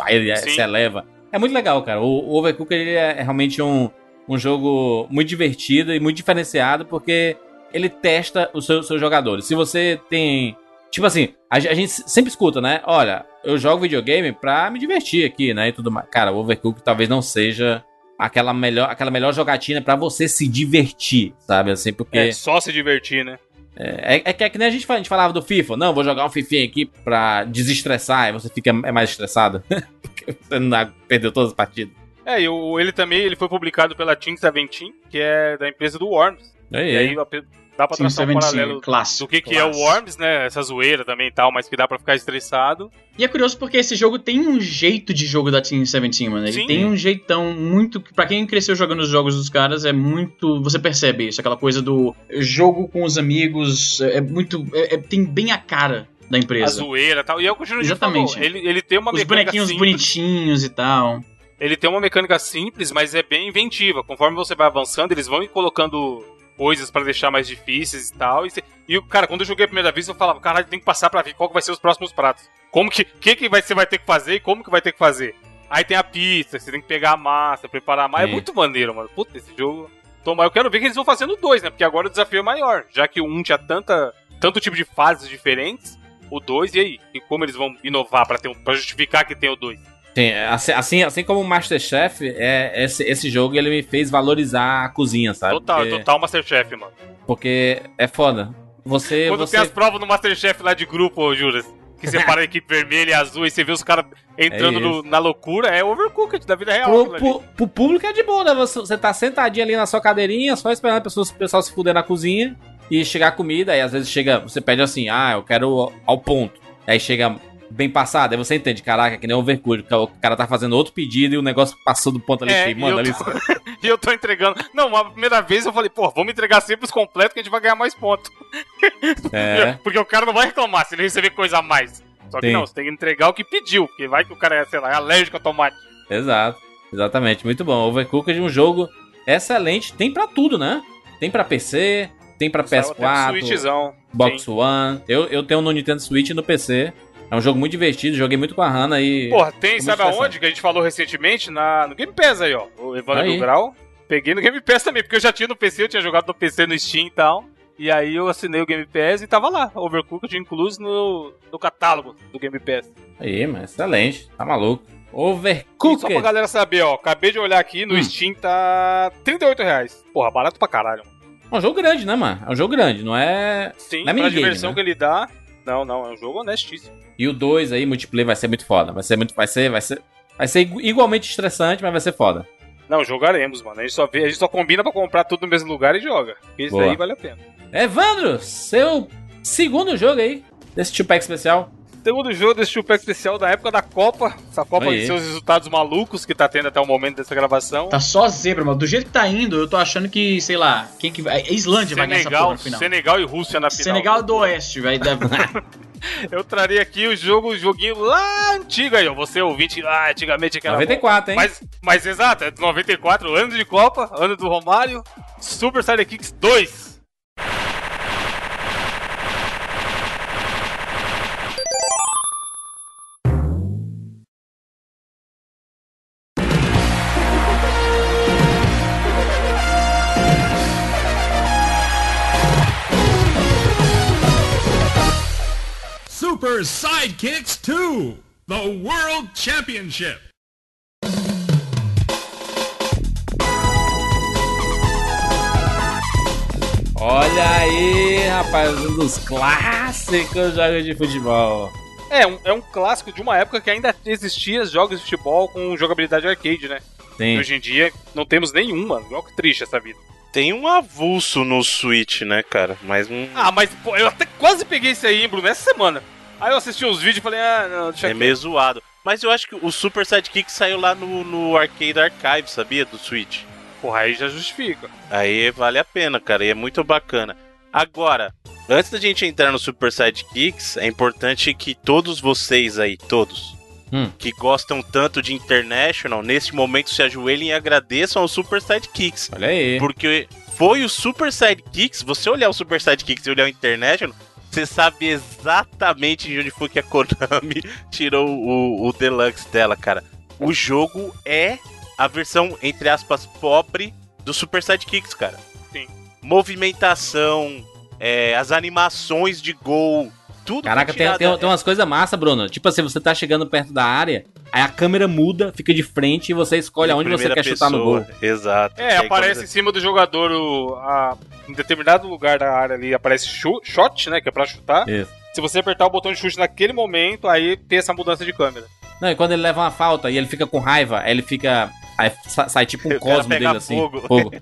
Aí ele Sim. se eleva. É muito legal, cara. O, o Overcooked ele é realmente um, um jogo muito divertido e muito diferenciado, porque ele testa os seus, seus jogadores. Se você tem. Tipo assim, a, a gente sempre escuta, né? Olha, eu jogo videogame pra me divertir aqui, né? E tudo mais. Cara, o Overcooked talvez não seja aquela melhor, aquela melhor jogatina pra você se divertir, sabe? Assim, porque. É, só se divertir, né? É, é que é que nem a gente, fala- a gente falava do FIFA. Não, vou jogar um FIFA aqui pra desestressar. Aí você fica é mais estressado. Porque você não perdeu todas as partidas. É, e o- ele também ele foi publicado pela Team Seventeen, que é da empresa do Worms. Aí, E aí, a pe- Dá pra Team traçar um 17 paralelo clássico. do que, que é o. Worms, né? Essa zoeira também e tal, mas que dá pra ficar estressado. E é curioso porque esse jogo tem um jeito de jogo da Team 17, mano. Ele Sim. tem um jeitão muito. Pra quem cresceu jogando os jogos dos caras, é muito. Você percebe isso, aquela coisa do jogo com os amigos. É muito. é- é- tem bem a cara da A empresa. zoeira e tal. E é o que o Exatamente. falou. Ele, ele tem uma Os mecânica bonequinhos simples. bonitinhos e tal. Ele tem uma mecânica simples, mas é bem inventiva. Conforme você vai avançando, eles vão ir colocando coisas pra deixar mais difíceis e tal. E, e, cara, quando eu joguei a primeira vez, eu falava, caralho, tem que passar pra ver qual que vai ser os próximos pratos. Como que, que, que vai, você vai ter que fazer e como que vai ter que fazer. Aí tem a pista, você tem que pegar a massa, preparar mais. É Sim. muito maneiro, mano. Puta, esse jogo. Toma, eu quero ver que eles vão no 2, né? Porque agora o desafio é maior. Já que o 1 tinha tanta, tanto tipo de fases diferentes, o 2, e aí? E como eles vão inovar ter um, pra justificar que tem o 2? Sim, assim, assim, assim como o Masterchef, é, esse, esse jogo ele me fez valorizar a cozinha, sabe? Total, porque, total Masterchef, mano. porque é foda. Você, Quando você tem as provas no Masterchef lá de grupo, ô, Juras, que separa a equipe vermelha e azul e você vê os caras entrando É no- na loucura, é overcooked da vida real. Pro, pro, pro público é de boa, né? Você, você tá sentadinho ali na sua cadeirinha, só esperando a pessoa, o pessoal se fuder na cozinha e chegar a comida. E às vezes chega, você pede assim, ah, eu quero ao ponto. Aí chega bem passado, aí você entende, caraca, que nem overcooked. O cara tá fazendo outro pedido e o negócio passou do ponto ali, É, e ali. eu E eu tô entregando. Não, a primeira vez eu falei, pô, vamos entregar sempre os completos que a gente vai ganhar mais pontos. É, Porque o cara não vai reclamar se ele receber coisa a mais. Só que Sim. não, você tem que entregar o que pediu, porque vai que o cara é, sei lá, é alérgico a tomate. exato. Exatamente, muito bom. Overcooked é um jogo excelente. Tem pra tudo, né? Tem pra PC, tem no PS4, Switchzão. Box Sim. One. Eu, eu tenho no Nintendo Switch e no PC. É um jogo muito divertido, joguei muito com a Hannah e. Porra, tem, sabe aonde? Que a gente falou recentemente na, no Game Pass aí, ó. O Evandro Aí. do Grau. Peguei no Game Pass também, porque eu já tinha no PC, eu tinha jogado no PC no Steam e tal. E aí eu assinei o Game Pass e tava lá, Overcooked incluso no, no catálogo do Game Pass. Aí, mas excelente. Tá maluco. E Overcooked. só pra galera saber, ó, acabei de olhar aqui, no Hum. Steam tá 38 reais. Porra, barato pra caralho. É um jogo grande, né, mano? É um jogo grande, não é. Sim, Não é pra diversão né? que ele dá. Não, não, é um jogo honestíssimo. E o 2 aí, multiplayer, vai ser muito foda. Vai ser muito. Vai ser. Vai ser. Vai ser igu- igualmente estressante, mas vai ser foda. Não, jogaremos, mano. A gente só, vê, a gente só combina pra comprar tudo no mesmo lugar e joga. Isso aí vale a pena. Evandro, seu segundo jogo aí, desse Tupac especial. Segundo jogo desse Chupac especial da época da Copa. Essa Copa Aí. de seus resultados malucos que tá tendo até o momento dessa gravação. Tá só zebra, mano. Do jeito que tá indo, eu tô achando que, sei lá, quem que vai. A Islândia vai ganhar essa porra Senegal, no final. Senegal e Rússia na final. Senegal do Oeste, vai dar. Eu traria aqui o jogo, o joguinho lá antigo aí, ó. Você ouvinte lá, antigamente que era 94, bom. hein? Mas, mas exato, é de 94, ano de Copa, ano do Romário. Super Sidekicks 2. Super Sidekicks 2, the World Championship. Olha aí, rapaz, um dos clássicos jogos de futebol. É um, é um clássico de uma época que ainda existia jogos de futebol com jogabilidade arcade, né? E Sim. hoje em dia não temos nenhum, mano. Olha que triste essa vida. Tem um avulso no Switch, né, cara? Mas um. Ah, mas pô, eu até quase peguei esse aí, Bruno, essa semana. Aí eu assisti uns vídeos e falei, ah, não, deixa É aqui. meio zoado. Mas eu acho que o Super Sidekick saiu lá no, no Arcade Archive, sabia? Do Switch. Porra, aí já justifica. Aí vale a pena, cara. E é muito bacana. Agora, antes da gente entrar no Super Sidekicks, é importante que todos vocês aí, todos, Hum. que gostam tanto de International, nesse momento se ajoelhem e agradeçam ao Super Sidekicks. Olha aí. Porque foi o Super Sidekicks, você olhar o Super Sidekicks e olhar o International, você sabe exatamente de onde foi que a Konami tirou o, o Deluxe dela, cara. O jogo é a versão, entre aspas, pobre do Super Sidekicks, cara. Sim. Movimentação, é, as animações de gol, tudo Caraca, tem, tem, tem umas coisas massa, Bruno. Tipo assim, você tá chegando perto da área, aí a câmera muda, fica de frente e você escolhe aonde você quer chutar no pessoa, gol. Exato. É, E aí, aparece quando- em cima do jogador o, a- em determinado lugar da área ali, aparece shot, né, que é pra chutar. Isso. Se você apertar o botão de chute naquele momento, aí tem essa mudança de câmera. Não, e quando ele leva uma falta e ele fica com raiva, aí ele fica. Aí sa- sai tipo um cosmo dele assim. fogo. fogo.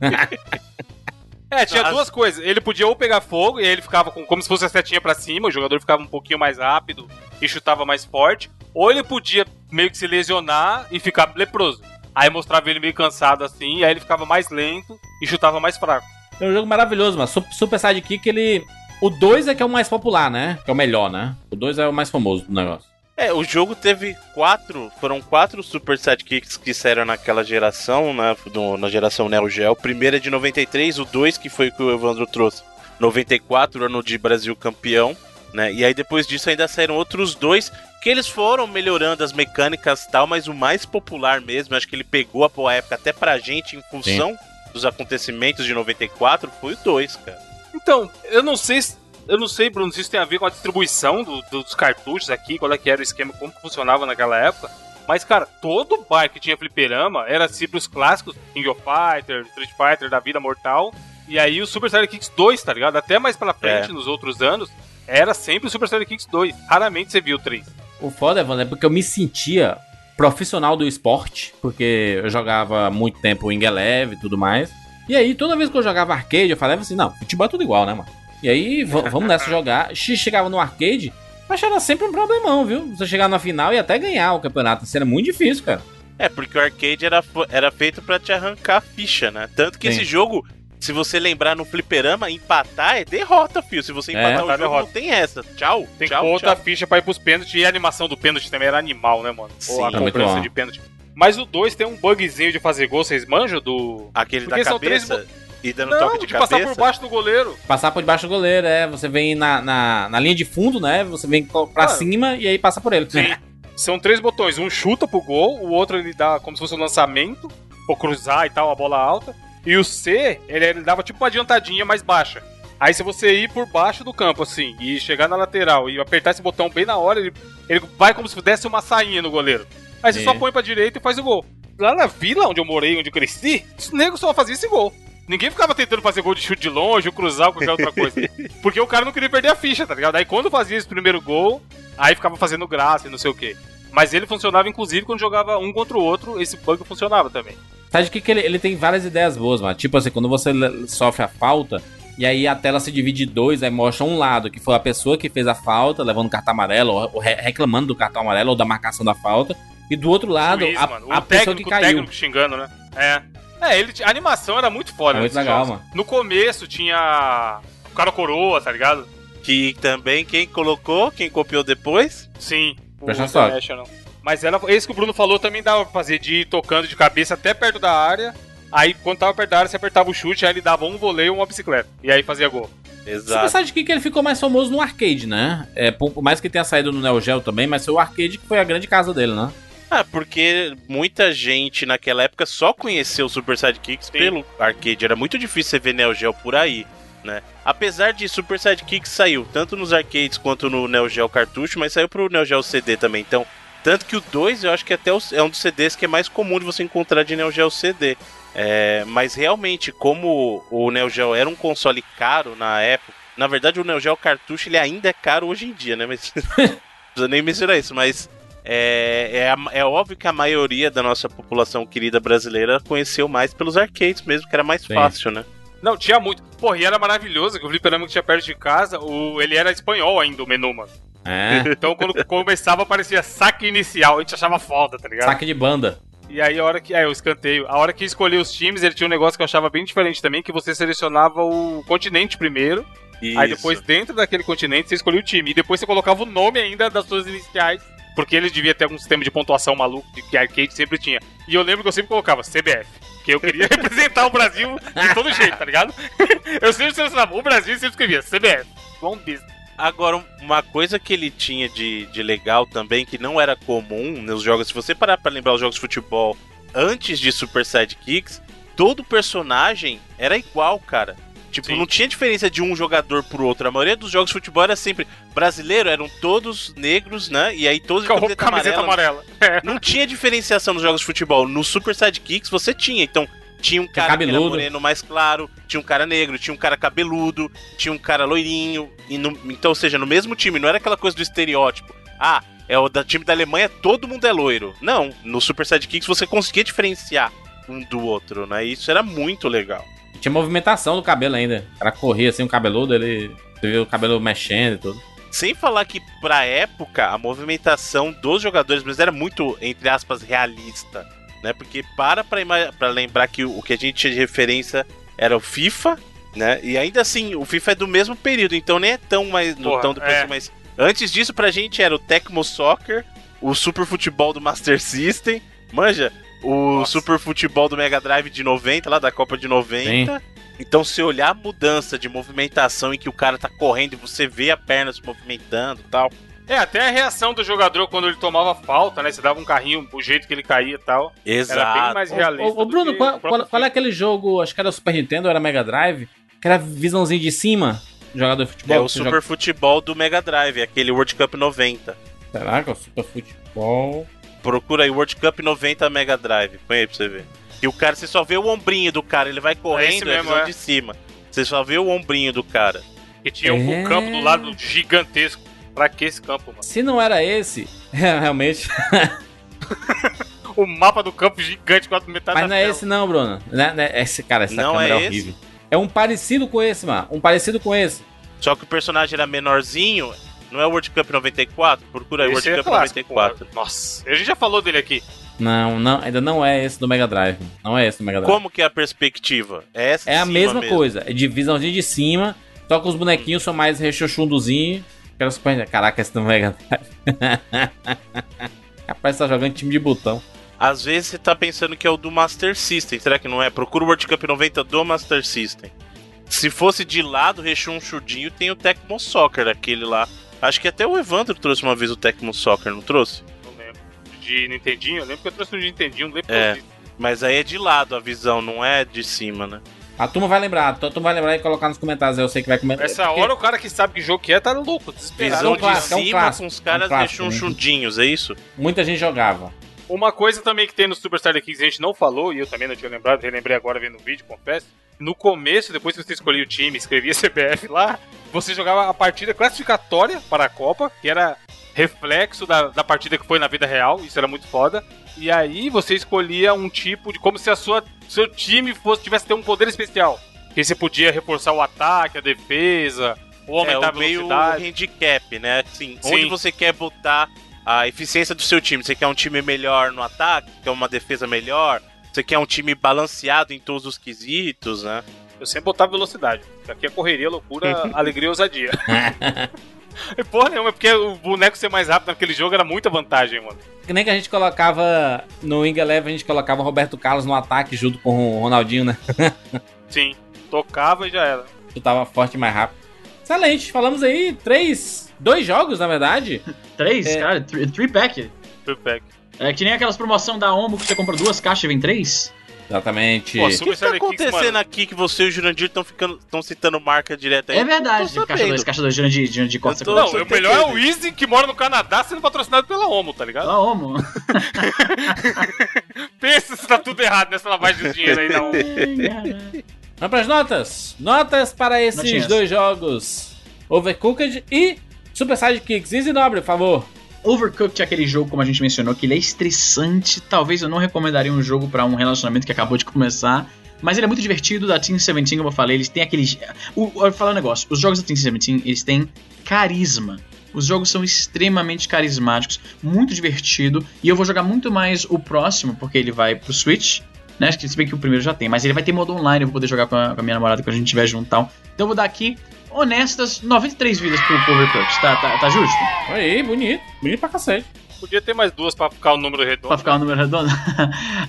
É, tinha As- duas coisas. Ele podia ou pegar fogo, e aí ele ficava com, como se fosse a setinha pra cima, o jogador ficava um pouquinho mais rápido e chutava mais forte. Ou ele podia meio que se lesionar e ficar leproso. Aí mostrava ele meio cansado assim, e aí ele ficava mais lento e chutava mais fraco. É um jogo maravilhoso, mano. Sup- Super Sidekick, ele. O 2 é que é o mais popular, né? Que é o melhor, né? O 2 é o mais famoso do negócio. É, o jogo teve quatro, foram quatro Super Sidekicks que saíram naquela geração, né, do- na geração Neo Geo. O primeiro é de 93, o 2 que foi o que o Evandro trouxe, 94, ano de Brasil campeão, né, e aí depois disso ainda saíram outros dois, que eles foram melhorando as mecânicas e tal, mas o mais popular mesmo, acho que ele pegou a boa época até pra gente em função dos acontecimentos de 94, foi o 2, cara. Então, eu não sei se. Eu não sei, Bruno, se isso tem a ver com a distribuição do- dos cartuchos aqui, qual é que era o esquema, como funcionava naquela época. Mas, cara, todo bar que tinha fliperama era sempre os clássicos King of Fighter, Street Fighter da vida mortal. E aí o Super Sidekicks 2, tá ligado? Até mais pra frente, É. nos outros anos, era sempre o Super Sidekicks 2. Raramente você viu o 3. O foda, Evandro, é porque eu me sentia profissional do esporte, porque eu jogava muito tempo em Eleve e tudo mais. E aí, toda vez que eu jogava arcade, eu falava assim, não, futebol é tudo igual, né, mano? E aí, vamos nessa jogar. X chegava no arcade, mas era sempre um problemão, viu? Você chegar na final e até ganhar o campeonato. Isso era muito difícil, cara. É, porque o arcade era, era feito pra te arrancar a ficha, né? Tanto que Sim. esse jogo, se você lembrar no fliperama, empatar é derrota, filho. Se você É, empatar o tá jogo, derrota. não tem essa. Tchau, Tem tchau, que pôr outra ficha pra ir pros pênaltis. E a animação do pênalti também era animal, né, mano? Sim. Ou a É muito cobrança de pênalti. Mas o 2 tem um bugzinho de fazer gol, vocês manjam do. Aquele Porque da são três cabeça e dando Não, toque de, de, passar cabeça. por baixo do goleiro. Passar por debaixo do goleiro, é. Você vem na, na, na linha de fundo, né? Você vem pra Ah. cima e aí passa por ele. Sim. São três botões. Um chuta pro gol, o outro ele dá como se fosse um lançamento, ou cruzar e tal, a bola alta. E o C, ele, ele dava tipo uma adiantadinha mais baixa. Aí se você ir por baixo do campo, assim, e chegar na lateral e apertar esse botão bem na hora, ele, ele vai como se desse uma sainha no goleiro. Aí você É. só põe pra direita e faz o gol. Lá na vila onde eu morei, onde eu cresci, os negros só faziam esse gol. Ninguém ficava tentando fazer gol de chute de longe, ou cruzar ou qualquer outra coisa. Porque o cara não queria perder a ficha, tá ligado? Aí quando fazia esse primeiro gol, aí ficava fazendo graça e não sei o quê. Mas ele funcionava, inclusive, quando jogava um contra o outro, esse bug funcionava também. Sabe que, que ele, ele tem várias ideias boas, mano? Tipo assim, quando você sofre a falta, e aí a tela se divide em dois, aí mostra um lado que foi a pessoa que fez a falta, levando o cartão amarelo, ou, ou re- reclamando do cartão amarelo ou da marcação da falta, e do outro lado, Juiz, a, a o pessoa que técnico, o caiu. técnico xingando, né? É. É, ele, a animação era muito foda. É muito nesses legal, mano. No começo tinha o cara coroa, tá ligado? Que também quem colocou, quem copiou depois. Sim. o Presta só. Mas era, esse que o Bruno falou também dava pra fazer de ir tocando de cabeça até perto da área. Aí quando tava perto da área, você apertava o chute, aí ele dava um voleio ou uma bicicleta. E aí fazia gol. Super Exato. Sidekick ele ficou mais famoso no arcade, né? É, por, por mais que tenha saído no Neo Geo também, mas foi o arcade que foi a grande casa dele, né? Ah, porque muita gente naquela época só conheceu o Super Sidekicks Sim. pelo arcade. Era muito difícil você ver Neo Geo por aí, né? Apesar de Super Sidekicks saiu tanto nos arcades quanto no Neo Geo cartucho, mas saiu pro Neo Geo CD também. Então, tanto que o 2 eu acho que até é um dos CDs que é mais comum de você encontrar de Neo Geo CD. É, mas realmente, como o Neo Geo era um console caro na época, na verdade o Neo Geo cartucho ele ainda é caro hoje em dia, né? Mas não precisa nem mencionar isso, mas é, é, é óbvio que a maioria da nossa população querida brasileira conheceu mais pelos arcades mesmo, que era mais Sim. fácil, né? Não, tinha muito. Porra, e era maravilhoso que o fliperama que tinha perto de casa, o, ele era espanhol ainda, o menu, mano. É. Então quando começava aparecia saque inicial, a gente achava foda, tá ligado? Saque de banda. E aí a hora que. É, o escanteio. A hora que escolhia os times, ele tinha um negócio que eu achava bem diferente também, que você selecionava o continente primeiro. Aí Isso. depois, dentro daquele continente, você escolhia o time. E depois você colocava o nome ainda das suas iniciais. Porque ele devia ter algum sistema de pontuação maluco de que arcade sempre tinha. E eu lembro que eu sempre colocava CBF. Que eu queria representar o Brasil de todo jeito, tá ligado? Eu sempre selecionava o Brasil e sempre escrevia CBF. Bom business. Agora, uma coisa que ele tinha de, de legal também, que não era comum nos jogos, se você parar pra lembrar os jogos de futebol antes de Super Sidekicks, todo personagem era igual, cara. Tipo, Sim. não tinha diferença de um jogador pro outro. A maioria dos jogos de futebol era sempre brasileiro, eram todos negros, né? E aí todos de Com camiseta, camiseta amarela. amarela. É. Não tinha diferenciação nos jogos de futebol. No Super Sidekicks você tinha. Então, tinha um cara que era cabeludo. moreno mais claro, tinha um cara negro, tinha um cara cabeludo, tinha um cara loirinho. No- então, ou seja, no mesmo time, não era aquela coisa do estereótipo. Ah, é o da time da Alemanha, todo mundo é loiro. Não, no Super Sidekicks você conseguia diferenciar um do outro, né? E isso era muito legal. tinha movimentação do cabelo ainda. O cara corria assim, um cabeludo, ele. Você vê o cabelo mexendo e tudo. Sem falar que, pra época, a movimentação dos jogadores mas era muito, entre aspas, realista. Né? Porque para pra lembrar que o que a gente tinha de referência era o FIFA, né? E ainda assim, o FIFA é do mesmo período, então nem é tão mais. Porra, tão depois, é. mas antes disso, pra gente era o Tecmo Soccer, o Super Futebol do Master System, manja, o Nossa. Super Futebol do Mega Drive de 90, lá da Copa de 90. Então, se olhar a mudança de movimentação em que o cara tá correndo e você vê a perna se movimentando e tal. É, até a reação do jogador quando ele tomava falta, né? Você dava um carrinho, o jeito que ele caía e tal. Era bem Exato. mais realista. ô, Bruno, qual, qual- qual é aquele jogo? Acho que era Super Nintendo, era Mega Drive, que era visãozinho de cima, jogador de futebol. É o Super joga- Futebol do Mega Drive, aquele World Cup 90. Será que é o Super Futebol? Procura aí World Cup 90 Mega Drive. Põe aí pra você ver. E o cara, você só vê o ombrinho do cara, ele vai correndo, é, mesmo, visão é. de cima. Você só vê o ombrinho do cara. Que tinha um É. campo do lado gigantesco. Pra que esse campo, mano? Se não era esse, realmente. O mapa do campo gigante, quase metade Mas da não é tela. esse, não, Bruno. Não é- Esse, cara, essa Não câmera é é esse? horrível. É um parecido com esse, mano. Um parecido com esse. Só que o personagem era menorzinho. Não é o World Cup 94? Procura aí Esse World é Cup clássico, 94. pô. Nossa, a gente já falou dele aqui. Não, não, ainda não é esse do Mega Drive. Não é esse do Mega Drive. Como que é a perspectiva? É essa de É a cima mesma mesmo. coisa. É de visãozinho de cima, só que os bonequinhos são mais rechochundozinhos. Quero Super... Caraca, esse do Mega Drive. Rapaz, tá jogando time de botão. Às vezes você tá pensando que é o do Master System, será que não é? Procura o World Cup 90 do Master System. Se fosse de lado, rechonchudinho, tem o Tecmo Soccer, aquele lá. Acho que até o Evandro trouxe uma vez o Tecmo Soccer, não trouxe? Não lembro. De Nintendinho, eu lembro que eu trouxe um de Nintendinho, não lembro É. que vi. Mas aí é de lado a visão, não é de cima, né? A turma vai lembrar, a turma vai lembrar e colocar nos comentários. Eu sei que vai comentar. Essa hora o cara que sabe que jogo que é tá louco, desesperado. Visão um clássico, de é um cima clássico, com os é um caras clássico, né? rechonchudinhos, é isso? Muita gente jogava. Uma coisa também que tem no Super Star Kings a gente não falou, e eu também não tinha lembrado, relembrei agora vendo o vídeo, confesso. No começo, depois que você escolhia o time, escrevia CBF lá, você jogava a partida classificatória para a Copa, que era reflexo da, da partida que foi na vida real, isso era muito foda. E aí você escolhia um tipo de. como se a sua seu time fosse, tivesse ter um poder especial. Que você podia reforçar o ataque, a defesa, ou É aumentar o a meio velocidade. handicap, né? Assim, Sim. onde você quer botar a eficiência do seu time? Você quer um time melhor no ataque? Quer uma defesa melhor? Você quer um time balanceado em todos os quesitos, né? Eu sempre botava velocidade. porque Aqui é correria, loucura, alegria e ousadia. E porra nenhuma, é porque o boneco ser mais rápido naquele jogo era muita vantagem, mano. Que nem que a gente colocava no Wing Eleven, a gente colocava o Roberto Carlos no ataque junto com o Ronaldinho, né? Sim, tocava e já era. Tu tava forte e mais rápido. Excelente, falamos aí três, dois jogos na verdade. Três, É. cara, three, three pack. Free pack. É que nem aquelas promoção da Omo que você compra duas caixas e vem três. Exatamente. Pô, O que, que tá acontecendo aqui que você e o Jurandir estão ficando estão citando marca direta aí? É verdade, caixa 2, sabendo. caixa 2 de, de, de corte. Eu tô- Não, o melhor é o. Easy que mora no Canadá sendo patrocinado pela Omo, tá ligado? Da Omo. Pensa se tá tudo errado nessa lavagem de dinheiro aí da Omo. Vamos pras notas. Notas para esses Notinhas. dois jogos. Overcooked e Super Sidekicks. Easy Nobre, por favor. Overcooked é aquele jogo, como a gente mencionou, que ele é estressante. Talvez eu não recomendaria um jogo pra um relacionamento que acabou de começar. Mas ele é muito divertido, da Team 17, como eu falei, eles têm aqueles... O, eu vou falar um negócio, os jogos da Team 17, eles têm carisma. Os jogos são extremamente carismáticos, muito divertido. E eu vou jogar muito mais o próximo, porque ele vai pro Switch, né? Acho que se bem que o primeiro já tem, mas ele vai ter modo online, eu vou poder jogar com a, com a minha namorada quando a gente estiver junto e tal. Então eu vou dar aqui, honestas, 93 vidas pro, pro Overcooked. Tá, tá, tá justo? Aí, bonito. Bonito pra cacete. Podia ter mais duas pra ficar o número redondo. Pra ficar o número redondo.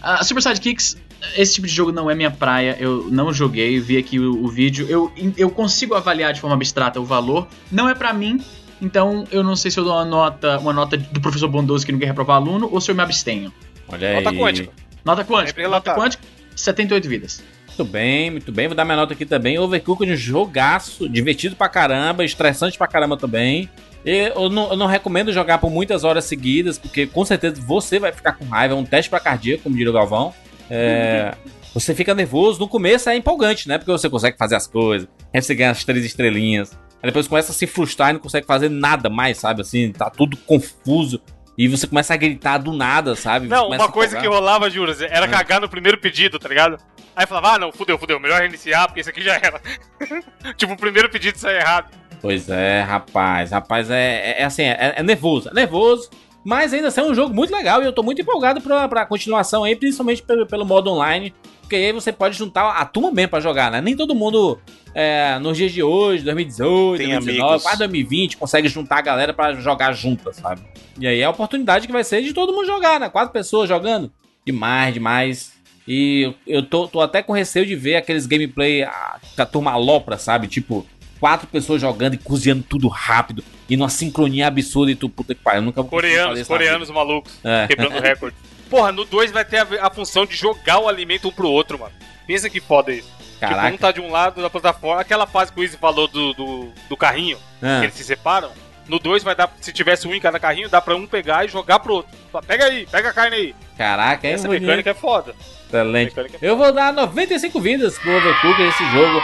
a Super Sidekicks, esse tipo de jogo não é minha praia. Eu não joguei, vi aqui o, o vídeo. Eu, eu consigo avaliar de forma abstrata o valor. Não é pra mim. Então eu não sei se eu dou uma nota, uma nota do professor bondoso que não quer reprovar aluno ou se eu me abstenho. Olha Nota aí. quântica. Nota quântica. Nota quântica, 78 vidas. Muito bem, muito bem. Vou dar minha nota aqui também. Overcooked, um jogaço. Divertido pra caramba. Estressante pra caramba também. E Eu não, eu não recomendo jogar por muitas horas seguidas, porque com certeza você vai ficar com raiva. É um teste pra cardíaco, como diria o Galvão. É, você fica nervoso. No começo é empolgante, né? Porque você consegue fazer as coisas. Aí você ganha as três estrelinhas. Aí depois começa a se frustrar e não consegue fazer nada mais, sabe? Assim, tá tudo confuso. E você começa a gritar do nada, sabe? Não, uma coisa que rolava, Juras, era cagar no primeiro pedido, tá ligado? Aí falava, ah, não, fudeu, fudeu, melhor reiniciar, porque esse aqui já era. tipo, o primeiro pedido saiu errado. Pois é, rapaz. Rapaz, é, é, é assim, é, é nervoso. É nervoso. Mas ainda assim é um jogo muito legal e eu tô muito empolgado pra, pra continuação aí, principalmente pelo, pelo modo online. Porque aí você pode juntar a turma mesmo pra jogar, né? Nem todo mundo, é, nos dias de hoje, 2018, Tem 2019, amigos. quase 2020, consegue juntar a galera pra jogar junta, sabe? E aí é a oportunidade que vai ser de todo mundo jogar, né? Quatro pessoas jogando. Demais, demais. E eu- tô, tô até com receio de ver aqueles gameplay ah, que a turma alopra, sabe? Tipo, quatro pessoas jogando e cozinhando tudo rápido. E numa sincronia absurda e tu, puta que pariu. Eu nunca vou conseguir fazer Coreanos, coreanos malucos, É. quebrando recorde. Porra, no 2 vai ter a, a função de jogar o alimento um pro outro, mano. Pensa que foda isso. vida. Tipo, um Caraca. tá de um lado da plataforma, aquela fase que o Izzy falou do, do, do carrinho, Ah. que eles se separam. No 2 vai dar, se tivesse um em cada carrinho, dá pra um pegar e jogar pro outro. Pega aí, pega a carne aí. Caraca, é Essa bonito. mecânica é foda. Excelente. É Eu vou dar 95 vidas pro Overcooked, esse jogo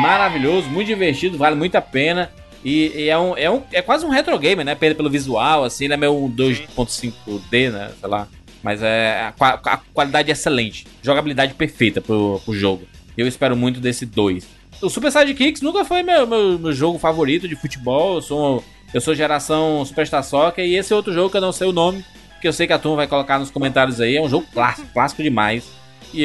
maravilhoso, muito divertido, vale muito a pena. E, e é, um, é, um, é quase um retro game, né? Pelo, pelo visual, assim, ele é meio 2.5D, né? Sei lá. Mas é a, a qualidade é excelente. Jogabilidade perfeita pro, pro jogo. Eu espero muito desse 2. O Super Sidekicks nunca foi meu, meu, meu jogo favorito de futebol. Eu sou, eu sou geração Superstar Soccer. E esse é outro jogo que eu não sei o nome. Que eu sei que a turma vai colocar nos comentários aí. É um jogo clássico, clássico demais. E,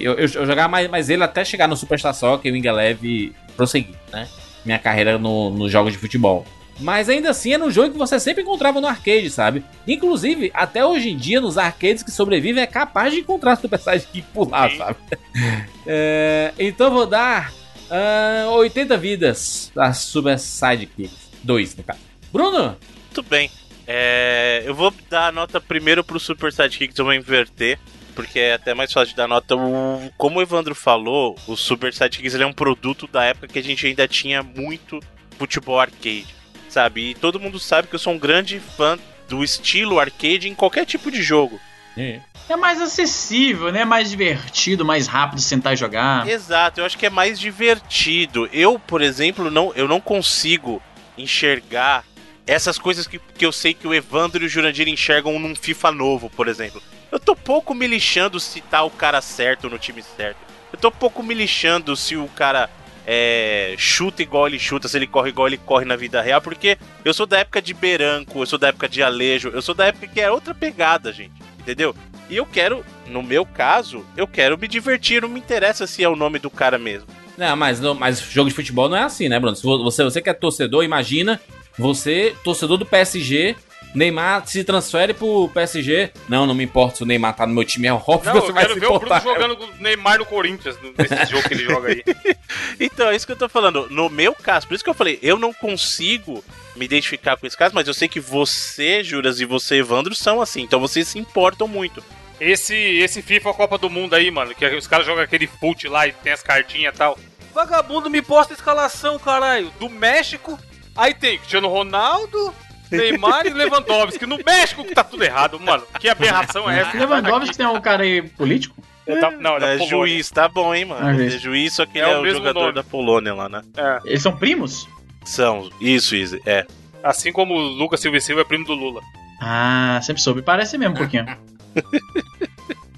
e eu, eu, eu jogava mais, mais ele até chegar no Superstar Soccer e o Ingelev e prosseguir, né? Minha carreira no- nos jogos de futebol. Mas ainda assim era um jogo que você sempre encontrava no arcade, sabe? Inclusive, até hoje em dia, nos arcades que sobrevivem, é capaz de encontrar Super Sidekick por lá, sabe? É, então eu vou dar ah, 80 vidas da Super Sidekicks. 2, no caso. Bruno! Muito bem. É, eu vou dar a nota primeiro pro Super Sidekicks, eu vou inverter. Porque é até mais fácil de dar nota. O- como o Evandro falou, o Super Sidekicks ele é um produto da época que a gente ainda tinha muito futebol arcade. Sabe? E todo mundo sabe que eu sou um grande fã do estilo arcade em qualquer tipo de jogo. É mais acessível, né? Mais divertido, mais rápido sentar e jogar. Exato, eu acho que é mais divertido. Eu, por exemplo, não, eu não consigo enxergar essas coisas que, que eu sei que o Evandro e o Jurandir enxergam num FIFA novo, por exemplo. Eu tô pouco me lixando se tá o cara certo no time certo. Eu tô pouco me lixando se o cara é, chuta igual ele chuta, se ele corre igual ele corre na vida real, porque eu sou da época de Beranco, eu sou da época de Alejo, eu sou da época que é outra pegada, gente. Entendeu? E eu quero, no meu caso, eu quero me divertir, não me interessa se é o nome do cara mesmo. Não, mas, não- mas jogo de futebol não é assim, né, Bruno? Se vo- você, você que é torcedor, imagina você, torcedor do PSG, Neymar se transfere pro PSG. Não, não me importa se o Neymar tá no meu time, é óbvio Não, que você eu vai quero se ver o Bruno importar. jogando com o Neymar no Corinthians, nesse jogo que ele joga aí. Então, é isso que eu tô falando. No meu caso, por isso que eu falei, eu não consigo me identificar com esse caso, mas eu sei que você, Juras, e você, Evandro, são assim. Então vocês se importam muito. Esse, esse FIFA Copa do Mundo aí, mano, que os caras jogam aquele fute lá e tem as cartinhas e tal. Vagabundo me posta a escalação, caralho. Do México, aí tem Cristiano Ronaldo, Neymar e Lewandowski. No México que tá tudo errado, mano. Que aberração é essa? Lewandowski tem um cara aí político? É da- não, é É, Polônia. juiz, tá bom, hein, mano? Ah, É juiz. só que É ele é o jogador nome. da Polônia lá, né? É, Eles são primos? São, isso, isso, é. assim como o Lucas Silva e Silva é primo do Lula. Ah, sempre soube. Parece mesmo um pouquinho.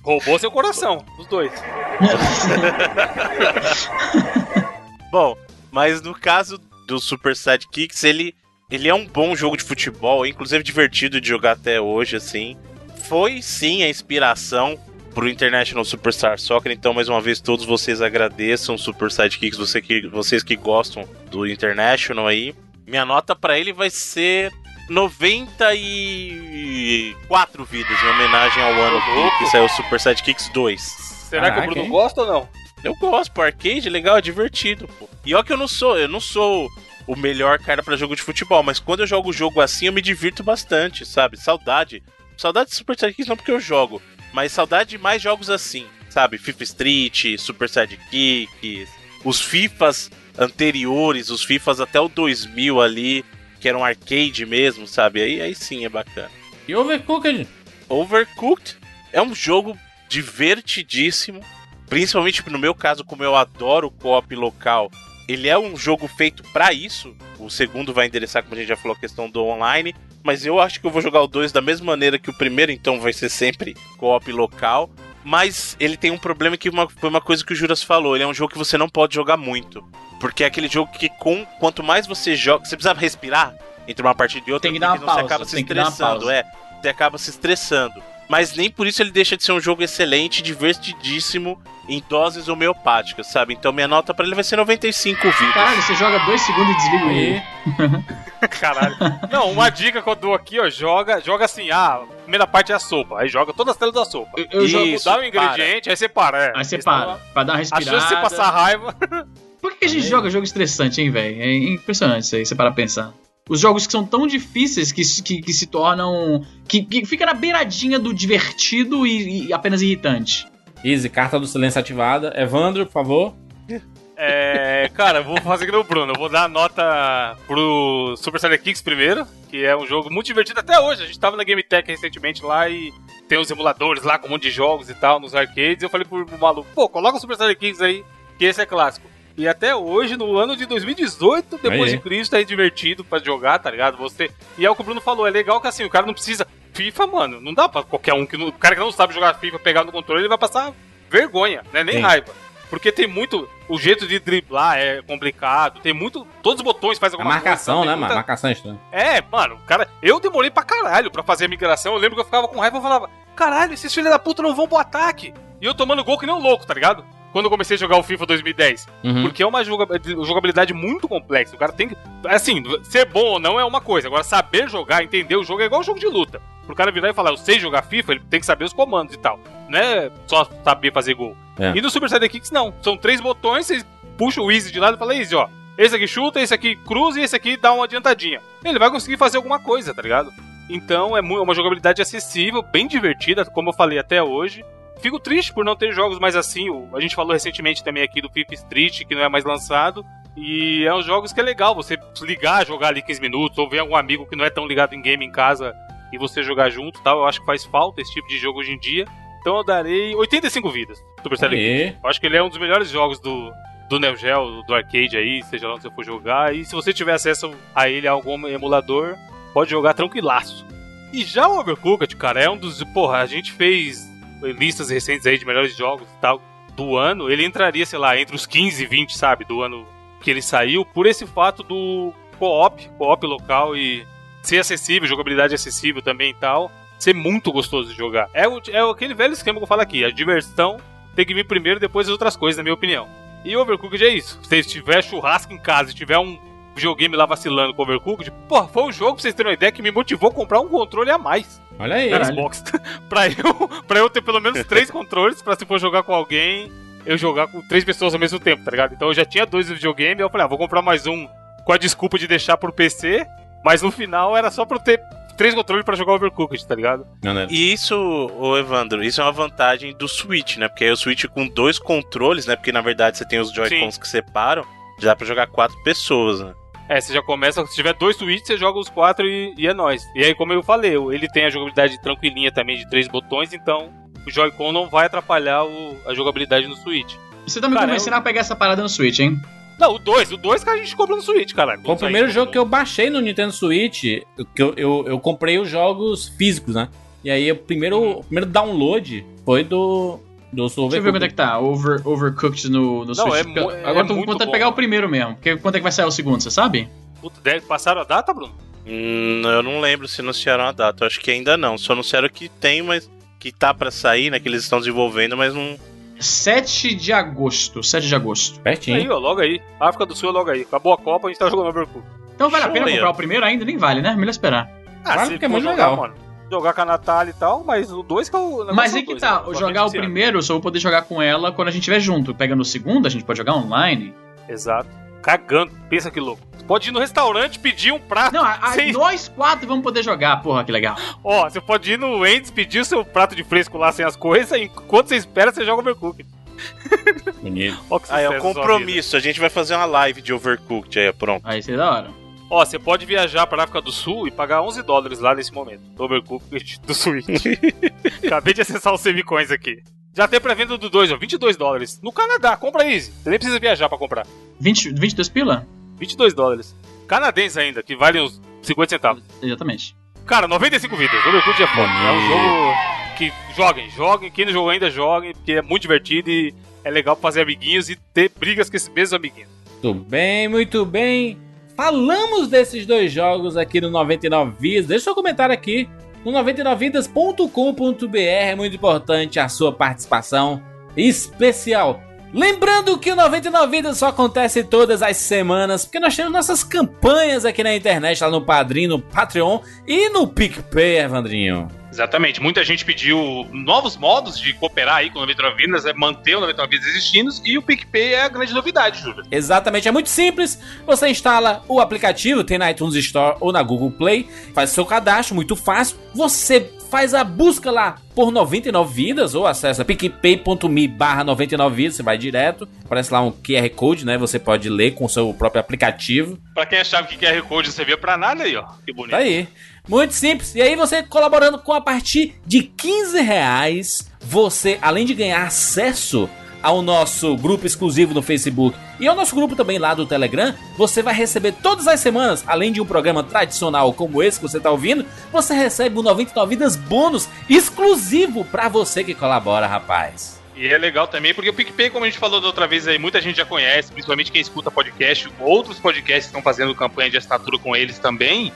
Roubou seu coração, os dois. Bom, mas no caso do Super Sidekicks, ele, ele é um bom jogo de futebol, inclusive divertido de jogar até hoje, assim. Foi sim a inspiração pro International Superstar Soccer, então mais uma vez todos vocês agradeçam Super Sidekicks, você que, vocês que gostam do International aí. Minha nota pra ele vai ser 94 vidas, em homenagem ao ano que, que saiu o Super Sidekicks 2. Será que Caraca, o Bruno hein? gosta ou não? Eu gosto, pô, arcade, legal, é divertido, pô. E ó que eu não sou, eu não sou o melhor cara pra jogo de futebol, mas quando eu jogo jogo assim, eu me divirto bastante, sabe? Saudade. Saudade de Super Sidekicks não porque eu jogo, mas saudade de mais jogos assim, sabe? FIFA Street, Super Sidekicks, os FIFAs anteriores, os FIFAs até o 2000 ali, que eram arcade mesmo, sabe? Aí, aí sim é bacana. E Overcooked? Overcooked é um jogo divertidíssimo, principalmente no meu caso, como eu adoro co-op local. Ele é um jogo feito pra isso. O segundo vai endereçar, como a gente já falou, a questão do online. Mas eu acho que eu vou jogar o 2 da mesma maneira que o primeiro, então vai ser sempre co-op local. Mas ele tem um problema que uma- foi uma coisa que o Juras falou. Ele é um jogo que você não pode jogar muito. Porque é aquele jogo que com quanto mais você joga, você precisa respirar entre uma partida e outra, Tem que dar porque uma pausa, você acaba se estressando, é. Você acaba se estressando. Mas nem por isso ele deixa de ser um jogo excelente, divertidíssimo, em doses homeopáticas, sabe? Então minha nota pra ele vai ser 95 vidas. Caralho, você joga dois segundos e desliga o. Caralho. Não, uma dica que eu dou aqui, ó, joga, joga assim, ah, a primeira parte é a sopa, aí joga todas as telas da sopa. Eu, eu jogo. Isso, Dá um ingrediente, aí você para, é. Aí você para, pra dar uma A respirada. chance de você passar raiva. Por que, a gente joga jogo estressante, hein, velho? É impressionante isso aí, você para pensar. Os jogos que são tão difíceis que, se- que, que se tornam. Que, que fica na beiradinha do divertido e, e apenas irritante. Easy, carta do silêncio ativada. Evandro, por favor. É, cara, eu vou fazer que o Bruno. Eu vou dar a nota pro Super Sonic Kicks primeiro, que é um jogo muito divertido até hoje. A gente tava na Game Tech recentemente lá e tem os emuladores lá com um monte de jogos e tal nos arcades. E eu falei pro maluco, pô, coloca o Super Sonic Kicks aí, que esse é clássico. E até hoje, no ano de 2018, depois de Cristo, é divertido pra jogar, tá ligado? Você. E é o que o Bruno falou, é legal que assim, o cara não precisa. FIFA, mano, não dá pra qualquer um que não. O cara que não sabe jogar FIFA pegar no controle, ele vai passar vergonha, né? Nem Sim. raiva. Porque tem muito. O jeito de driblar é complicado. Tem muito. Todos os botões fazem A alguma marcação, coisa. né, tem mano? muita- Marcação é estranha. É, mano, cara, eu demorei pra caralho pra fazer a migração. Eu lembro que eu ficava com raiva e falava: caralho, esses filhos da puta não vão pro ataque. E eu tomando gol que nem um louco, tá ligado? Quando eu comecei a jogar o FIFA 2010. Uhum. Porque é uma joga- jogabilidade muito complexa. O cara tem que. Assim, ser bom ou não é uma coisa. Agora, saber jogar, entender o jogo é igual jogo de luta. Pro cara virar e falar, eu sei jogar FIFA, ele tem que saber os comandos e tal. Não é só saber fazer gol. É. E no Super Saiyan Kicks, não. São três botões, você puxa o Easy de lado e fala, Easy, ó. Esse aqui chuta, esse aqui cruza e esse aqui dá uma adiantadinha. Ele vai conseguir fazer alguma coisa, tá ligado? Então é é uma jogabilidade acessível, bem divertida, como eu falei até hoje. Fico triste por não ter jogos mais assim. A gente falou recentemente também aqui do FIFA Street, que não é mais lançado. E é uns jogos que é legal você ligar, jogar ali 15 minutos, ou ver algum amigo que não é tão ligado em game em casa e você jogar junto e tal. Eu acho que faz falta esse tipo de jogo hoje em dia. Então eu darei 85 vidas. Super Saiyan eu acho que ele é um dos melhores jogos do, do Neo Geo, do arcade aí, seja lá onde você for jogar. E se você tiver acesso a ele a algum emulador, pode jogar tranquilaço. E já o Overcooked, cara, é um dos. Porra, a gente fez listas recentes aí de melhores jogos e tal do ano. Ele entraria, sei lá, entre os 15 e 20, sabe, do ano que ele saiu, por esse fato do co-op, co-op local e ser acessível, jogabilidade acessível também e tal. Ser muito gostoso de jogar. É, o, é aquele velho esquema que eu falo aqui: a diversão tem que vir primeiro, depois as outras coisas, na minha opinião. E Overcooked é isso. Se tiver churrasco em casa e tiver um videogame lá vacilando com Overcooked, porra, foi um jogo, pra vocês terem uma ideia, que me motivou a comprar um controle a mais Olha aí. na. Xbox. pra, eu, pra eu ter pelo menos três controles, pra se for jogar com alguém, eu jogar com três pessoas ao mesmo tempo, tá ligado? Então eu já tinha dois no videogame, eu falei, ah, vou comprar mais um com a desculpa de deixar pro PC, mas no final era só pra eu ter três controles pra jogar Overcooked, tá ligado? Não, não. E isso, ô Evandro, isso é uma vantagem do Switch, né? Porque aí o Switch com dois controles, né? Porque na verdade você tem os Joy-Cons que separam, já dá pra jogar quatro pessoas, né? É, você já começa, se tiver dois Switch, você joga os quatro e, e é nóis. E aí, como eu falei, ele tem a jogabilidade tranquilinha também de três botões, então o Joy-Con não vai atrapalhar o- a jogabilidade no Switch. Você tá me Cara, convencendo a pegar essa parada no Switch, hein? Não, o 2, o 2 que a gente compra no Switch, caralho. Foi o primeiro jogo que eu baixei no Nintendo Switch, que eu, eu, eu comprei os jogos físicos, né? E aí o primeiro, o primeiro download foi do. Do Deixa eu ver quanto é que tá. Over, overcooked no, no Não, Switch. é é Agora tô com vontade de bom. pegar o primeiro mesmo. Porque quanto é que vai sair o segundo, você sabe? Puta, deve- passaram a data, Bruno? Hum, eu não lembro se anunciaram a data, eu acho que ainda não. Só anunciaram que tem, mas que tá pra sair, né? Que eles estão desenvolvendo, mas não. 7 de agosto. 7 de agosto. Pertinho. Aí, ó, logo aí. África do Sul é logo aí. Acabou a Copa, a gente tá jogando Overcooked. Então vale a pena comprar o primeiro ainda? Nem vale, né? Melhor esperar. Ah, se porque é muito jogar, legal. mano, jogar com a Natália e tal, mas o 2 que é o negócio Mas é aí o que dois, tá, né? jogar o primeiro eu só vou poder jogar com ela quando a gente estiver junto. Pegando o segundo, a gente pode jogar online. Exato. Cagando. Pensa que louco. Você pode ir no restaurante pedir um prato. Não, a- sem- nós quatro vamos poder jogar. Porra, que legal. Ó, você pode ir no Wendy's, pedir o seu prato de fresco lá sem as coisas, e enquanto você espera, você joga Overcooked. Que Ah, é um compromisso. A gente vai fazer uma live de Overcooked aí, pronto. Aí seria da hora. Ó, você pode viajar pra África do Sul e pagar 11 dólares lá nesse momento. Overcooked do Switch. Acabei de acessar os semicoins aqui. Já tem pré-venda do 2, ó, 22 dólares. No Canadá, compra easy. Você nem precisa viajar pra comprar. 20, 22 pila? 22 dólares. Canadense ainda, que vale uns 50 centavos. Exatamente. Cara, 95 vidas. Overcooked é foda. É um jogo que joguem, joguem. Quem não jogou ainda, joguem, porque é muito divertido e é legal fazer amiguinhos e ter brigas com esses mesmos amiguinhos. Muito bem, muito bem. Falamos desses dois jogos aqui no 99 Vidas. Deixa seu comentário aqui no 99vidas.com.br. É muito importante a sua participação especial. Lembrando que o 99 Vidas só acontece todas as semanas, porque nós temos nossas campanhas aqui na internet, lá no Padrim, no Patreon e no PicPay, Evandrinho. Exatamente. Muita gente pediu novos modos de cooperar aí com o 99 Vidas, é manter o 99 Vidas existindo, e o PicPay é a grande novidade, Júlio. Exatamente, é muito simples. Você instala o aplicativo, tem na iTunes Store ou na Google Play, faz seu cadastro, muito fácil. Você faz a busca lá por 99 vidas ou acessa picpay.me barra 99 vidas, você vai direto, aparece lá um QR Code, né? Você pode ler com o seu próprio aplicativo. Pra quem achava que QR Code servia pra nada aí, ó. Que bonito. Tá aí. Muito simples. E aí você colaborando com a partir de 15 reais, você, além de ganhar acesso ao nosso grupo exclusivo no Facebook e ao nosso grupo também lá do Telegram, você vai receber todas as semanas, além de um programa tradicional como esse que você está ouvindo, você recebe um 99 Vidas bônus exclusivo para você que colabora, rapaz. E é legal também, porque o PicPay, como a gente falou da outra vez aí, muita gente já conhece, principalmente quem escuta podcast, outros podcasts estão fazendo campanha de assinatura com eles também.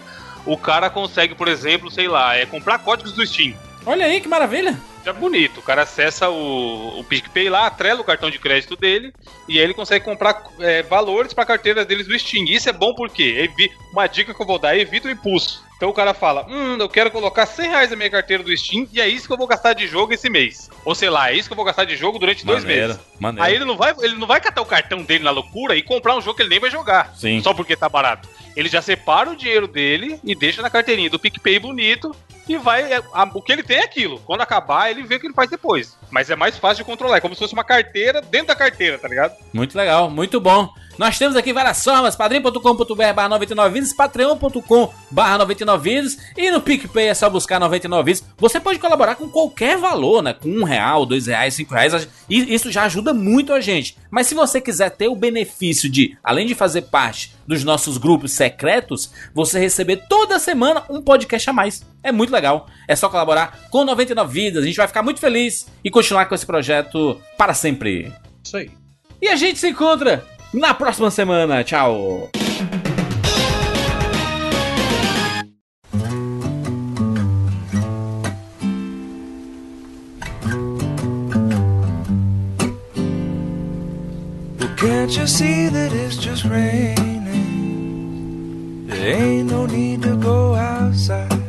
O cara consegue, por exemplo, sei lá, é comprar códigos do Steam. Olha aí que maravilha. Já bonito. O cara acessa o, o PicPay lá, atrela o cartão de crédito dele e aí ele consegue comprar é, valores para a carteira deles do Steam. Isso é bom porque uma dica que eu vou dar evita o impulso. Então o cara fala: Hum, eu quero colocar 100 reais na minha carteira do Steam e é isso que eu vou gastar de jogo esse mês. Ou sei lá, é isso que eu vou gastar de jogo durante dois Maneiro, meses. maneiro. Aí ele não, vai, ele não vai catar o cartão dele na loucura e comprar um jogo que ele nem vai jogar. Sim. Só porque tá barato. Ele já separa o dinheiro dele e deixa na carteirinha do PicPay bonito e vai. é, a- o que ele tem é aquilo. Quando acabar, ele vê o que ele faz depois. Mas é mais fácil de controlar. É como se fosse uma carteira dentro da carteira, tá ligado? Muito legal, muito bom. Nós temos aqui várias formas, padrim.com.br barra 99 vidas, patreon.com barra 99 vidas e no PicPay é só buscar 99 vidas. Você pode colaborar com qualquer valor, né? Com um real, dois reais, cinco reais, e isso já ajuda muito a gente. Mas se você quiser ter o benefício de, além de fazer parte dos nossos grupos secretos, você receber toda semana um podcast a mais. É muito legal. É só colaborar com 99 vidas, a gente vai ficar muito feliz e continuar com esse projeto para sempre. Isso aí. E a gente se encontra na próxima semana. Tchau. Can't you see that it's just raining? There ain't no need to go outside.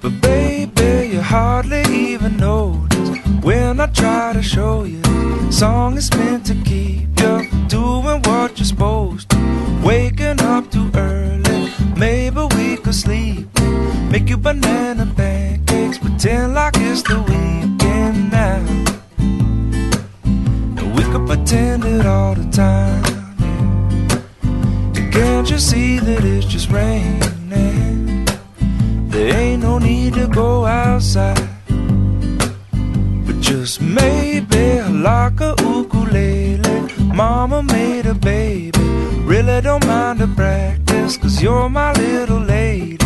But baby, you hardly even notice when I try to show you. Song is meant to keep you doing what you're supposed to. Waking up too early, maybe we could sleep. Make you banana pancakes, pretend like it's the weekend now. And we could pretend it all the time. And can't you see that it's just raining? There ain't no need to go outside. But just maybe like a ukulele. Mama made a baby. Really don't mind the practice, cause you're my little lady.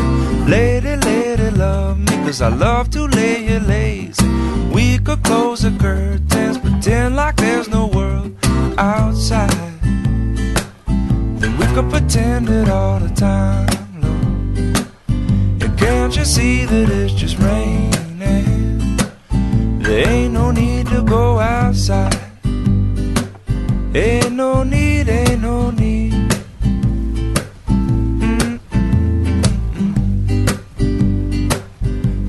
Lady, lady, love me, cause I love to lay you lazy. We could close the curtains, pretend like there's no world outside. Then we could pretend it all the time, Lord. And can't you see that it's just raining? Ain't no need to go outside. Ain't no need, ain't no need.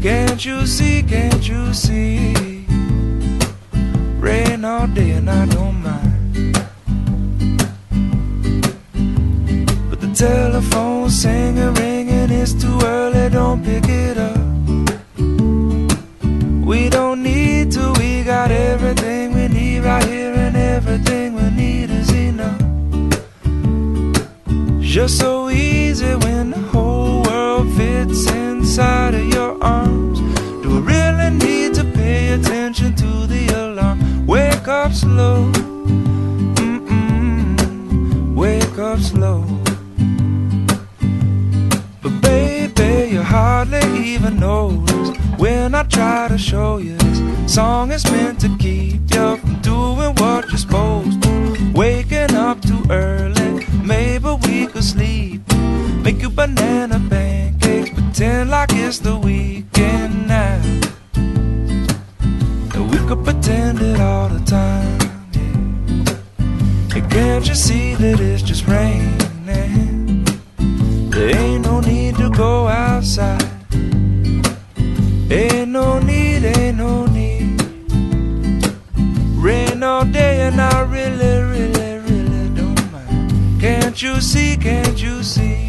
Can't you see, can't you see? Rain all day and I don't mind. But the telephone's singing, ringing, it's too early, don't pick it up. Just so easy when the whole world fits inside of your arms. Do we really need to pay attention to the alarm? Wake up slow, mm-mm, wake up slow. But baby, you hardly even notice when I try to show you this song is meant Make you banana pancakes, pretend like it's the weekend now. And we could pretend it all the time. Yeah. Can't you see that it's just raining? There ain't no need to go outside. Ain't no need, ain't no need. Rain all day and I really, really. Can't you see, can't you see?